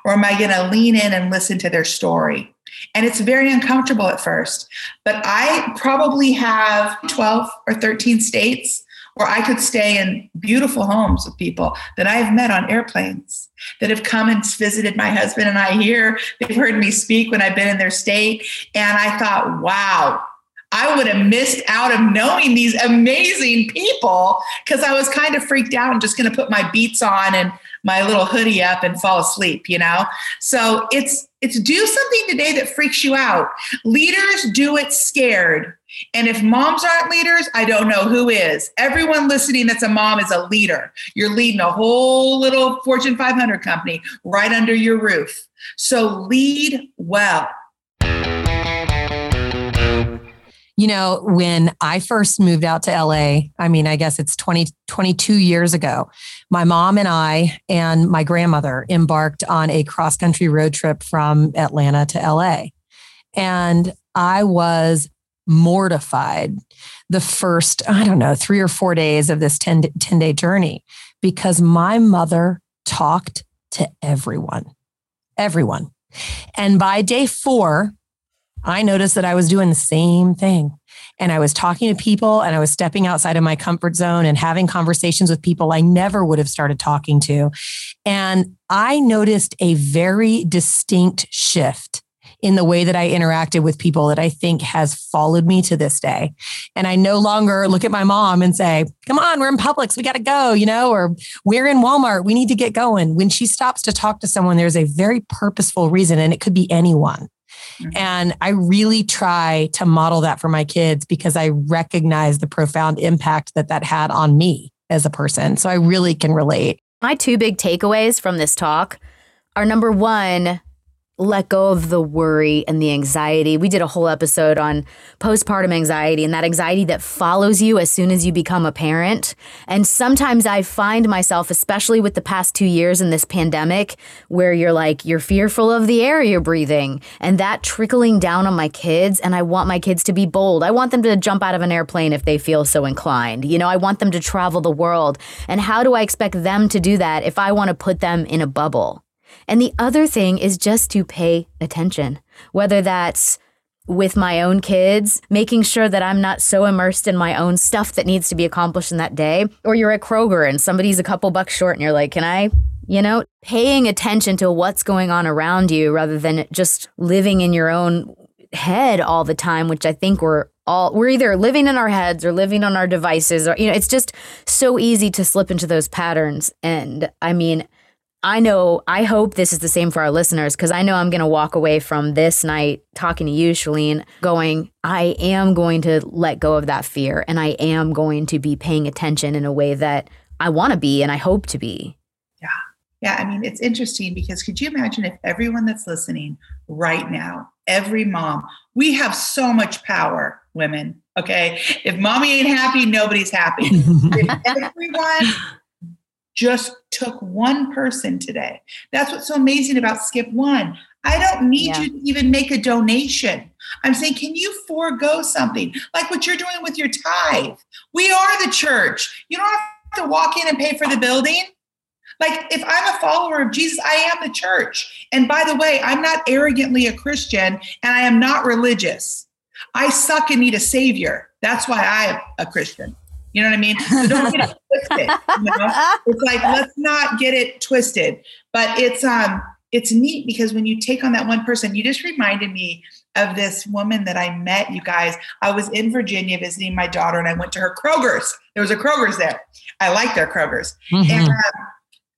Or am I going to lean in and listen to their story? And it's very uncomfortable at first, but I probably have 12 or 13 states where I could stay in beautiful homes with people that I have met on airplanes that have come and visited my husband and I here. They've heard me speak when I've been in their state. And I thought, wow, I would have missed out of knowing these amazing people because I was kind of freaked out and just going to put my beats on and my little hoodie up and fall asleep, you know? So it's it's do something today that freaks you out. Leaders do it scared. And if moms aren't leaders, I don't know who is. Everyone listening that's a mom is a leader. You're leading a whole little Fortune 500 company right under your roof. So lead well. You know, when I first moved out to LA, I mean, I guess it's 20, 22 years ago, my mom and I and my grandmother embarked on a cross country road trip from Atlanta to LA. And I was mortified the first, I don't know, three or four days of this 10, 10 day journey because my mother talked to everyone, everyone. And by day four, I noticed that I was doing the same thing. And I was talking to people and I was stepping outside of my comfort zone and having conversations with people I never would have started talking to. And I noticed a very distinct shift in the way that I interacted with people that I think has followed me to this day. And I no longer look at my mom and say, come on, we're in Publix, we got to go, you know, or we're in Walmart, we need to get going. When she stops to talk to someone, there's a very purposeful reason, and it could be anyone. Mm-hmm. And I really try to model that for my kids because I recognize the profound impact that that had on me as a person. So I really can relate. My two big takeaways from this talk are number one, let go of the worry and the anxiety. We did a whole episode on postpartum anxiety and that anxiety that follows you as soon as you become a parent. And sometimes I find myself, especially with the past two years in this pandemic, where you're like, you're fearful of the air you're breathing and that trickling down on my kids. And I want my kids to be bold. I want them to jump out of an airplane if they feel so inclined. You know, I want them to travel the world. And how do I expect them to do that if I want to put them in a bubble? And the other thing is just to pay attention, whether that's with my own kids, making sure that I'm not so immersed in my own stuff that needs to be accomplished in that day, or you're at Kroger and somebody's a couple bucks short and you're like, can I? You know, paying attention to what's going on around you rather than just living in your own head all the time, which I think we're all we're either living in our heads or living on our devices or you know, it's just so easy to slip into those patterns. And I mean, I know, I hope this is the same for our listeners because I know I'm going to walk away from this night talking to you, Shelene, going, I am going to let go of that fear and I am going to be paying attention in a way that I want to be and I hope to be. Yeah. Yeah. I mean, it's interesting because could you imagine if everyone that's listening right now, every mom, we have so much power, women. Okay. If mommy ain't happy, nobody's happy. if everyone just took one person today. That's what's so amazing about Skip One. I don't need yeah. you to even make a donation. I'm saying, can you forego something like what you're doing with your tithe? We are the church. You don't have to walk in and pay for the building. Like, if I'm a follower of Jesus, I am the church. And by the way, I'm not arrogantly a Christian and I am not religious. I suck and need a savior. That's why I'm a Christian. You know what I mean? So don't get it twisted. You know? It's like let's not get it twisted. But it's um it's neat because when you take on that one person, you just reminded me of this woman that I met, you guys. I was in Virginia visiting my daughter and I went to her Kroger's. There was a Kroger's there. I like their Kroger's. Mm-hmm. And um,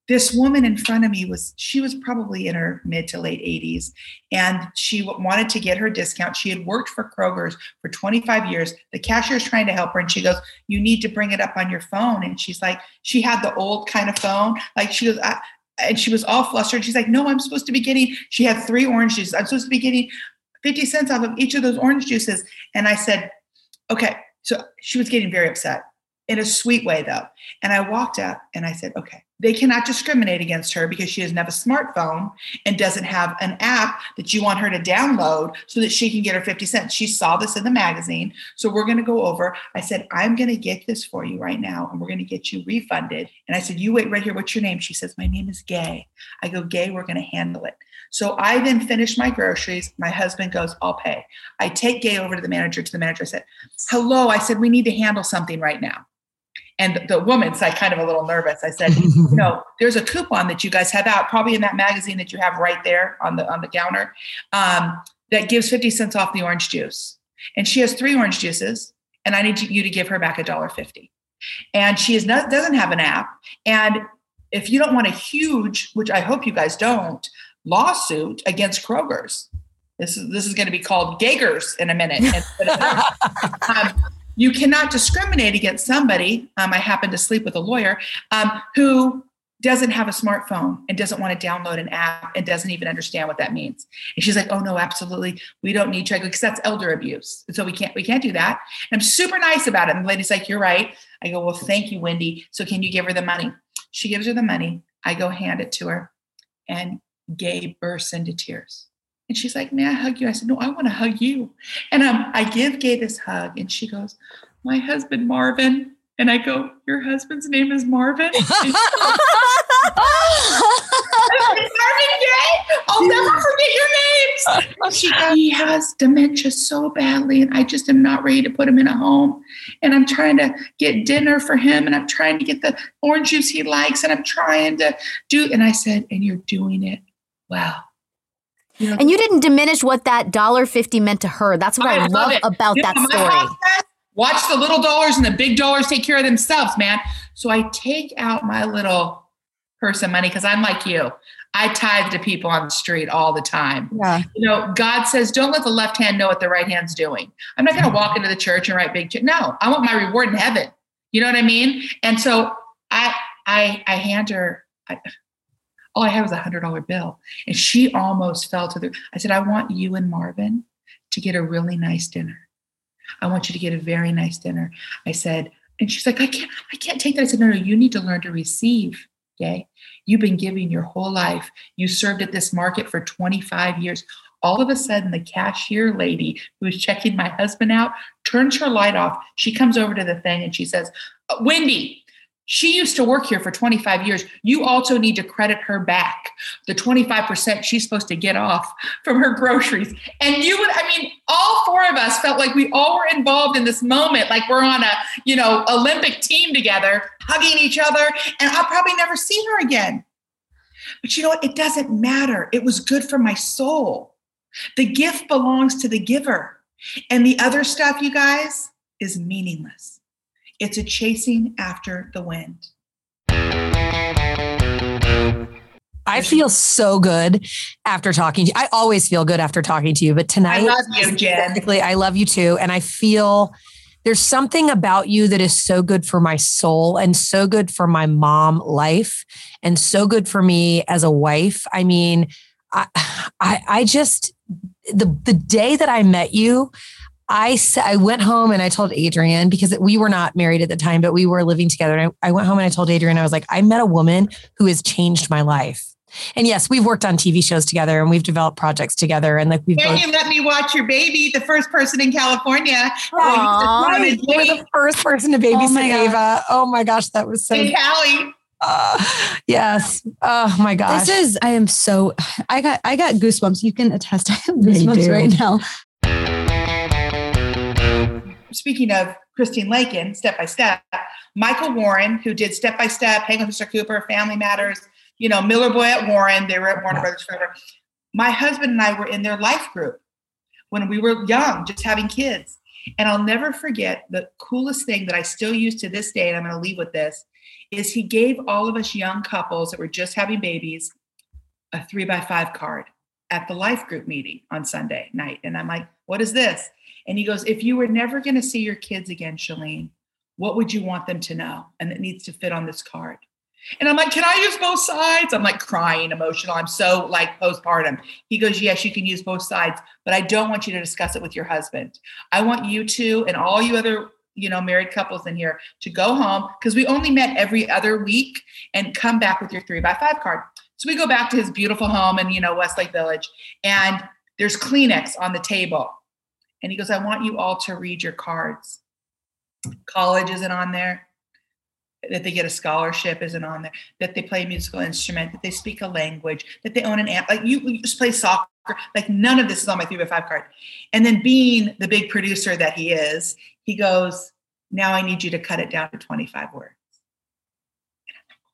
this woman in front of me was she was probably in her mid to late 80s and she wanted to get her discount. She had worked for kroger's for 25 years. The cashier is trying to help her and she goes you need to bring it up on your phone. And she's like she had the old kind of phone. Like she goes and she was all flustered. She's like no i'm supposed to be getting she had three orange juices. I'm supposed to be getting 50 cents off of each of those orange juices. And i said okay. So she was getting very upset in a sweet way though. And i walked up and i said okay they cannot discriminate against her because she doesn't have a smartphone and doesn't have an app that you want her to download so that she can get her 50 cents. She saw this in the magazine. So we're going to go over. I said, I'm going to get this for you right now and we're going to get you refunded. And I said, You wait right here. What's your name? She says, My name is Gay. I go, Gay, we're going to handle it. So I then finish my groceries. My husband goes, I'll pay. I take Gay over to the manager. To the manager, I said, Hello. I said, We need to handle something right now. And the woman's like kind of a little nervous. I said, you know, there's a coupon that you guys have out, probably in that magazine that you have right there on the on the counter, um, that gives 50 cents off the orange juice. And she has three orange juices, and I need you to give her back a dollar fifty. And she is not doesn't have an app. And if you don't want a huge, which I hope you guys don't, lawsuit against Kroger's, this is this is going to be called Gagers in a minute. um, you cannot discriminate against somebody. Um, I happen to sleep with a lawyer um, who doesn't have a smartphone and doesn't want to download an app and doesn't even understand what that means. And she's like, "Oh no, absolutely, we don't need to because that's elder abuse, and so we can't we can't do that." And I'm super nice about it. And the lady's like, "You're right." I go, "Well, thank you, Wendy. So can you give her the money?" She gives her the money. I go hand it to her, and Gay bursts into tears. And she's like, May I hug you? I said, No, I want to hug you. And um, I give Gay this hug, and she goes, My husband, Marvin. And I go, Your husband's name is Marvin? Marvin Gay? I'll never forget your names. She goes, He has dementia so badly, and I just am not ready to put him in a home. And I'm trying to get dinner for him, and I'm trying to get the orange juice he likes, and I'm trying to do. And I said, And you're doing it well yeah. And you didn't diminish what that dollar fifty meant to her. That's what I, I love, love about you that know, story. watch the little dollars and the big dollars take care of themselves, man. So I take out my little purse of money because I'm like you. I tithe to people on the street all the time. Yeah. You know, God says, don't let the left hand know what the right hand's doing. I'm not going to walk into the church and write big. Che- no, I want my reward in heaven. You know what I mean? And so I, I, I hand her. I, all I had was a hundred dollar bill, and she almost fell to the. I said, I want you and Marvin to get a really nice dinner. I want you to get a very nice dinner. I said, and she's like, I can't, I can't take that. I said, no, no, you need to learn to receive. Okay. You've been giving your whole life. You served at this market for 25 years. All of a sudden, the cashier lady who was checking my husband out turns her light off. She comes over to the thing and she says, uh, Wendy, she used to work here for 25 years. You also need to credit her back the 25% she's supposed to get off from her groceries. And you would, I mean, all four of us felt like we all were involved in this moment, like we're on a, you know, Olympic team together, hugging each other. And I'll probably never see her again. But you know what? It doesn't matter. It was good for my soul. The gift belongs to the giver. And the other stuff, you guys, is meaningless. It's a chasing after the wind. I feel so good after talking to you. I always feel good after talking to you, but tonight, I love you, Jen. I love you too. And I feel there's something about you that is so good for my soul and so good for my mom life and so good for me as a wife. I mean, I, I, I just, the, the day that I met you, I I went home and I told Adrian because we were not married at the time, but we were living together. And I, I went home and I told Adrian, I was like, I met a woman who has changed my life. And yes, we've worked on TV shows together and we've developed projects together. And like we've Can both, you let me watch your baby? The first person in California. Right, you were the first person to babysit my gosh. Ava. Oh my gosh, that was so. in Cali. Uh, yes. Oh my gosh. This is I am so I got I got goosebumps. You can attest I have goosebumps do. right now. Speaking of Christine Lakin, Step by Step, Michael Warren, who did Step by Step, Hang with Mr. Cooper, Family Matters, you know, Miller Boyett Warren, they were at Warner Brothers forever. My husband and I were in their life group when we were young, just having kids. And I'll never forget the coolest thing that I still use to this day, and I'm going to leave with this, is he gave all of us young couples that were just having babies a three by five card at the life group meeting on Sunday night. And I'm like, what is this? And he goes, if you were never going to see your kids again, Shelene, what would you want them to know? And it needs to fit on this card. And I'm like, can I use both sides? I'm like crying, emotional. I'm so like postpartum. He goes, yes, you can use both sides, but I don't want you to discuss it with your husband. I want you to, and all you other, you know, married couples in here to go home because we only met every other week and come back with your three by five card. So we go back to his beautiful home in, you know, Westlake Village, and there's Kleenex on the table. And he goes, I want you all to read your cards. College isn't on there. That they get a scholarship isn't on there. That they play a musical instrument. That they speak a language. That they own an amp. Like you, you just play soccer. Like none of this is on my three by five card. And then being the big producer that he is, he goes, now I need you to cut it down to 25 words.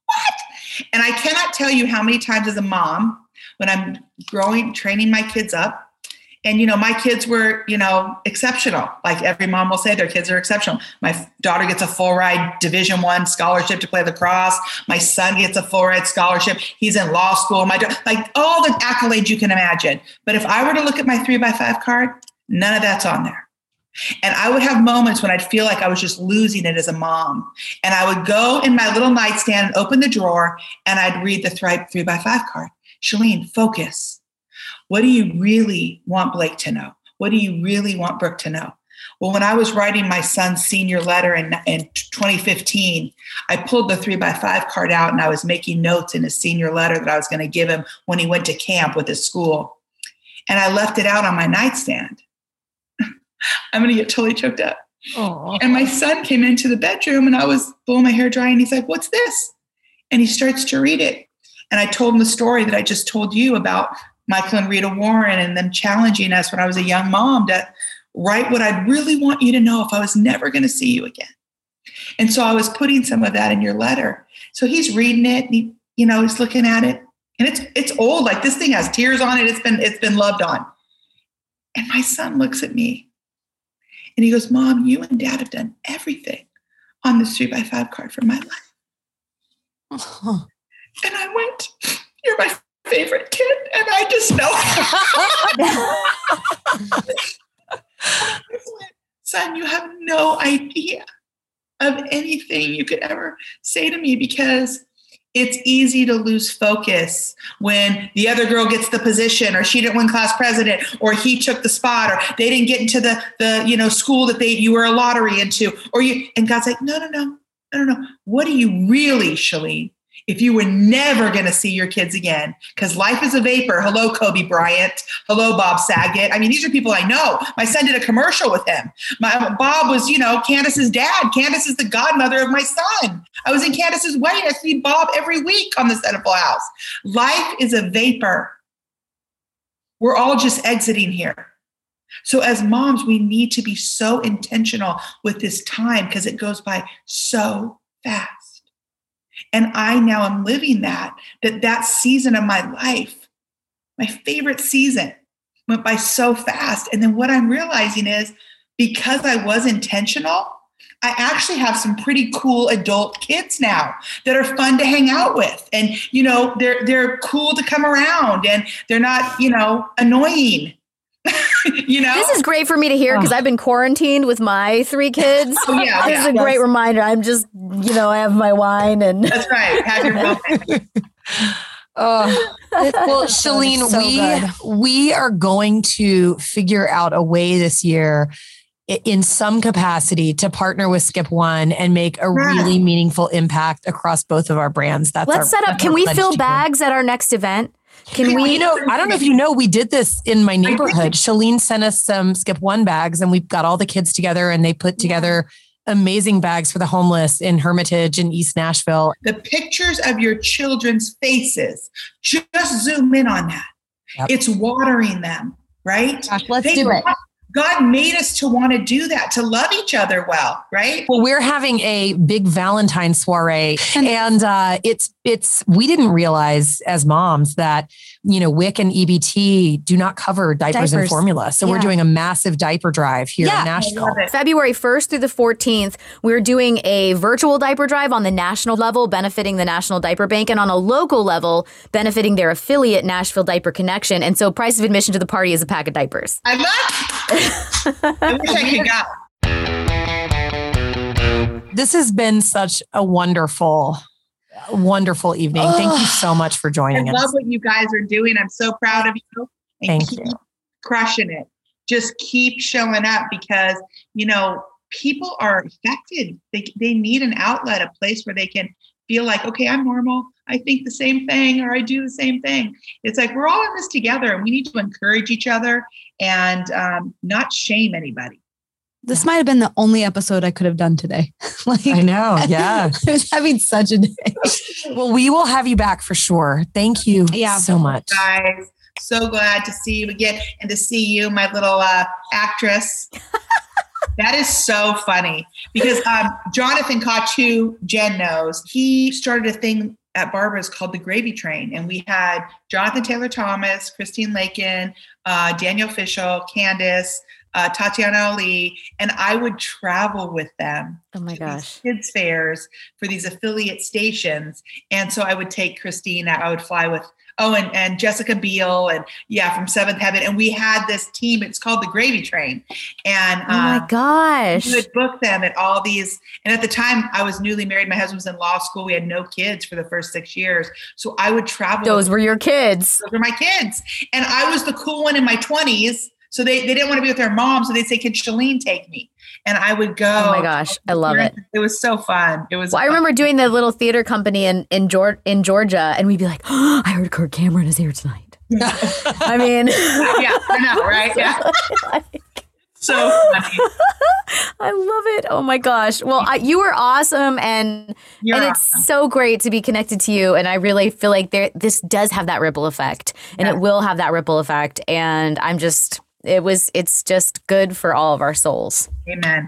What? And I cannot tell you how many times as a mom, when I'm growing, training my kids up, and you know my kids were you know exceptional. Like every mom will say their kids are exceptional. My daughter gets a full ride division one scholarship to play lacrosse. My son gets a full ride scholarship. He's in law school. My daughter, like all the accolades you can imagine. But if i were to look at my three by five card none of that's on there. And I would have moments when I'd feel like I was just losing it as a mom. And I would go in my little nightstand and open the drawer and I'd read the three, three by five card. Shelene, focus. What do you really want Blake to know? What do you really want Brooke to know? Well, when I was writing my son's senior letter in, in 2015, I pulled the three by five card out and I was making notes in his senior letter that I was going to give him when he went to camp with his school. And I left it out on my nightstand. I'm going to get totally choked up. Aw. And my son came into the bedroom and I was blowing my hair dry and he's like, What's this? And he starts to read it. And I told him the story that I just told you about Michael and Rita Warren and them challenging us when I was a young mom to write what I'd really want you to know if I was never going to see you again. And so I was putting some of that in your letter. So he's reading it, and he, you know, he's looking at it, and it's it's old. Like this thing has tears on it. It's been it's been loved on. And my son looks at me, and he goes, "Mom, you and Dad have done everything on this three by five card for my life." And I went, You're my favorite kid, and I just know. Son, you have no idea of anything you could ever say to me because it's easy to lose focus when the other girl gets the position or she didn't win class president or he took the spot or they didn't get into the the you know school that they you were a lottery into or you and God's like no no no no no no what do you really Shelene if you were never going to see your kids again because life is a vapor. Hello, Kobe Bryant. Hello, Bob Saget. I mean, these are people I know. My son did a commercial with him. My Bob was, you know, Candace's dad. Candace is the godmother of my son. I was in Candace's wedding. I see Bob every week on the set of House. Life is a vapor. We're all just exiting here. So, as moms, we need to be so intentional with this time because it goes by so fast. And I now am living that, that that season of my life, my favorite season, went by so fast. And then what I'm realizing is because I was intentional, I actually have some pretty cool adult kids now that are fun to hang out with. And, you know, they're they're cool to come around and they're not, you know, annoying. you know, this is great for me to hear because oh. I've been quarantined with my three kids. oh, yeah, this yeah. is a yes. great reminder. I'm just, you know, I have my wine and that's right. Have your moment. Oh, well, Shelene, so we good. we are going to figure out a way this year in some capacity to partner with Skip One and make a yeah. really meaningful impact across both of our brands. That's let's our, set up. Can we fill bags at our next event? Can we? You know, I don't know if you know, we did this in my neighborhood. Shelene sent us some Skip One bags, and we got all the kids together, and they put together amazing bags for the homeless in Hermitage in East Nashville. The pictures of your children's faces, just zoom in on that. Yep. It's watering them, right? Gosh, let's they do it. God made us to want to do that, to love each other well, right? Well, we're having a big Valentine soiree, and uh, it's it's we didn't realize as moms that you know WIC and EBT do not cover diapers, diapers. and formula, so yeah. we're doing a massive diaper drive here yeah, in Nashville. February first through the fourteenth, we're doing a virtual diaper drive on the national level, benefiting the National Diaper Bank, and on a local level, benefiting their affiliate Nashville Diaper Connection. And so, price of admission to the party is a pack of diapers. I love. I wish I could go. This has been such a wonderful, wonderful evening. Oh, Thank you so much for joining I us. I love what you guys are doing. I'm so proud of you. Thank you. Crushing it. Just keep showing up because, you know, people are affected. They, they need an outlet, a place where they can feel like, okay, I'm normal. I think the same thing or I do the same thing. It's like we're all in this together and we need to encourage each other and um, not shame anybody. This might have been the only episode I could have done today. like I know, yeah. I was having such a day. well, we will have you back for sure. Thank you yeah. so much. Guys, so glad to see you again and to see you, my little uh, actress. that is so funny because um, Jonathan Katu, Jen knows, he started a thing at Barbara's called the Gravy Train, and we had Jonathan Taylor Thomas, Christine Lakin, uh, Danielle Fishel, Candace, uh, Tatiana Ali, and I would travel with them. Oh my gosh. Kids fairs for these affiliate stations. And so I would take Christine, I would fly with oh, and, and Jessica Biel and yeah, from Seventh Heaven. And we had this team, it's called the Gravy Train. And oh my um, gosh. We would book them at all these. And at the time, I was newly married. My husband was in law school. We had no kids for the first six years. So I would travel. Those were your kids. Those were my kids. And I was the cool one in my 20s. So they, they didn't want to be with their mom. So they'd say, Can Shelene take me? and I would go. Oh my gosh, I love it. It was so fun. It was. Well, I remember doing the little theater company in in, Georgia, in Georgia, and we'd be like, oh, "I heard Kirk Cameron is here tonight." I mean, yeah, I know, right? Yeah. so funny. I love it. Oh my gosh. Well, I, you were awesome, and You're and it's awesome. so great to be connected to you. And I really feel like there this does have that ripple effect, and it will have that ripple effect. And I'm just it was it's just good for all of our souls. Amen.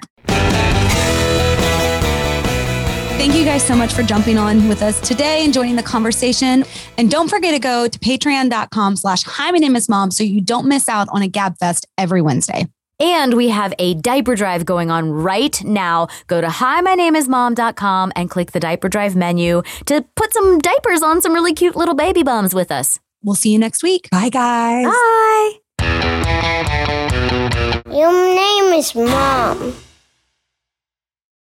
Thank you guys so much for jumping on with us today and joining the conversation. And don't forget to go to patreon.com slash hi, my name is mom so you don't miss out on a Gab Fest every Wednesday. And we have a diaper drive going on right now. Go to hi, my name is mom.com and click the diaper drive menu to put some diapers on some really cute little baby bums with us. we'll see you next week. Bye, guys. Bye. Your name is Mom.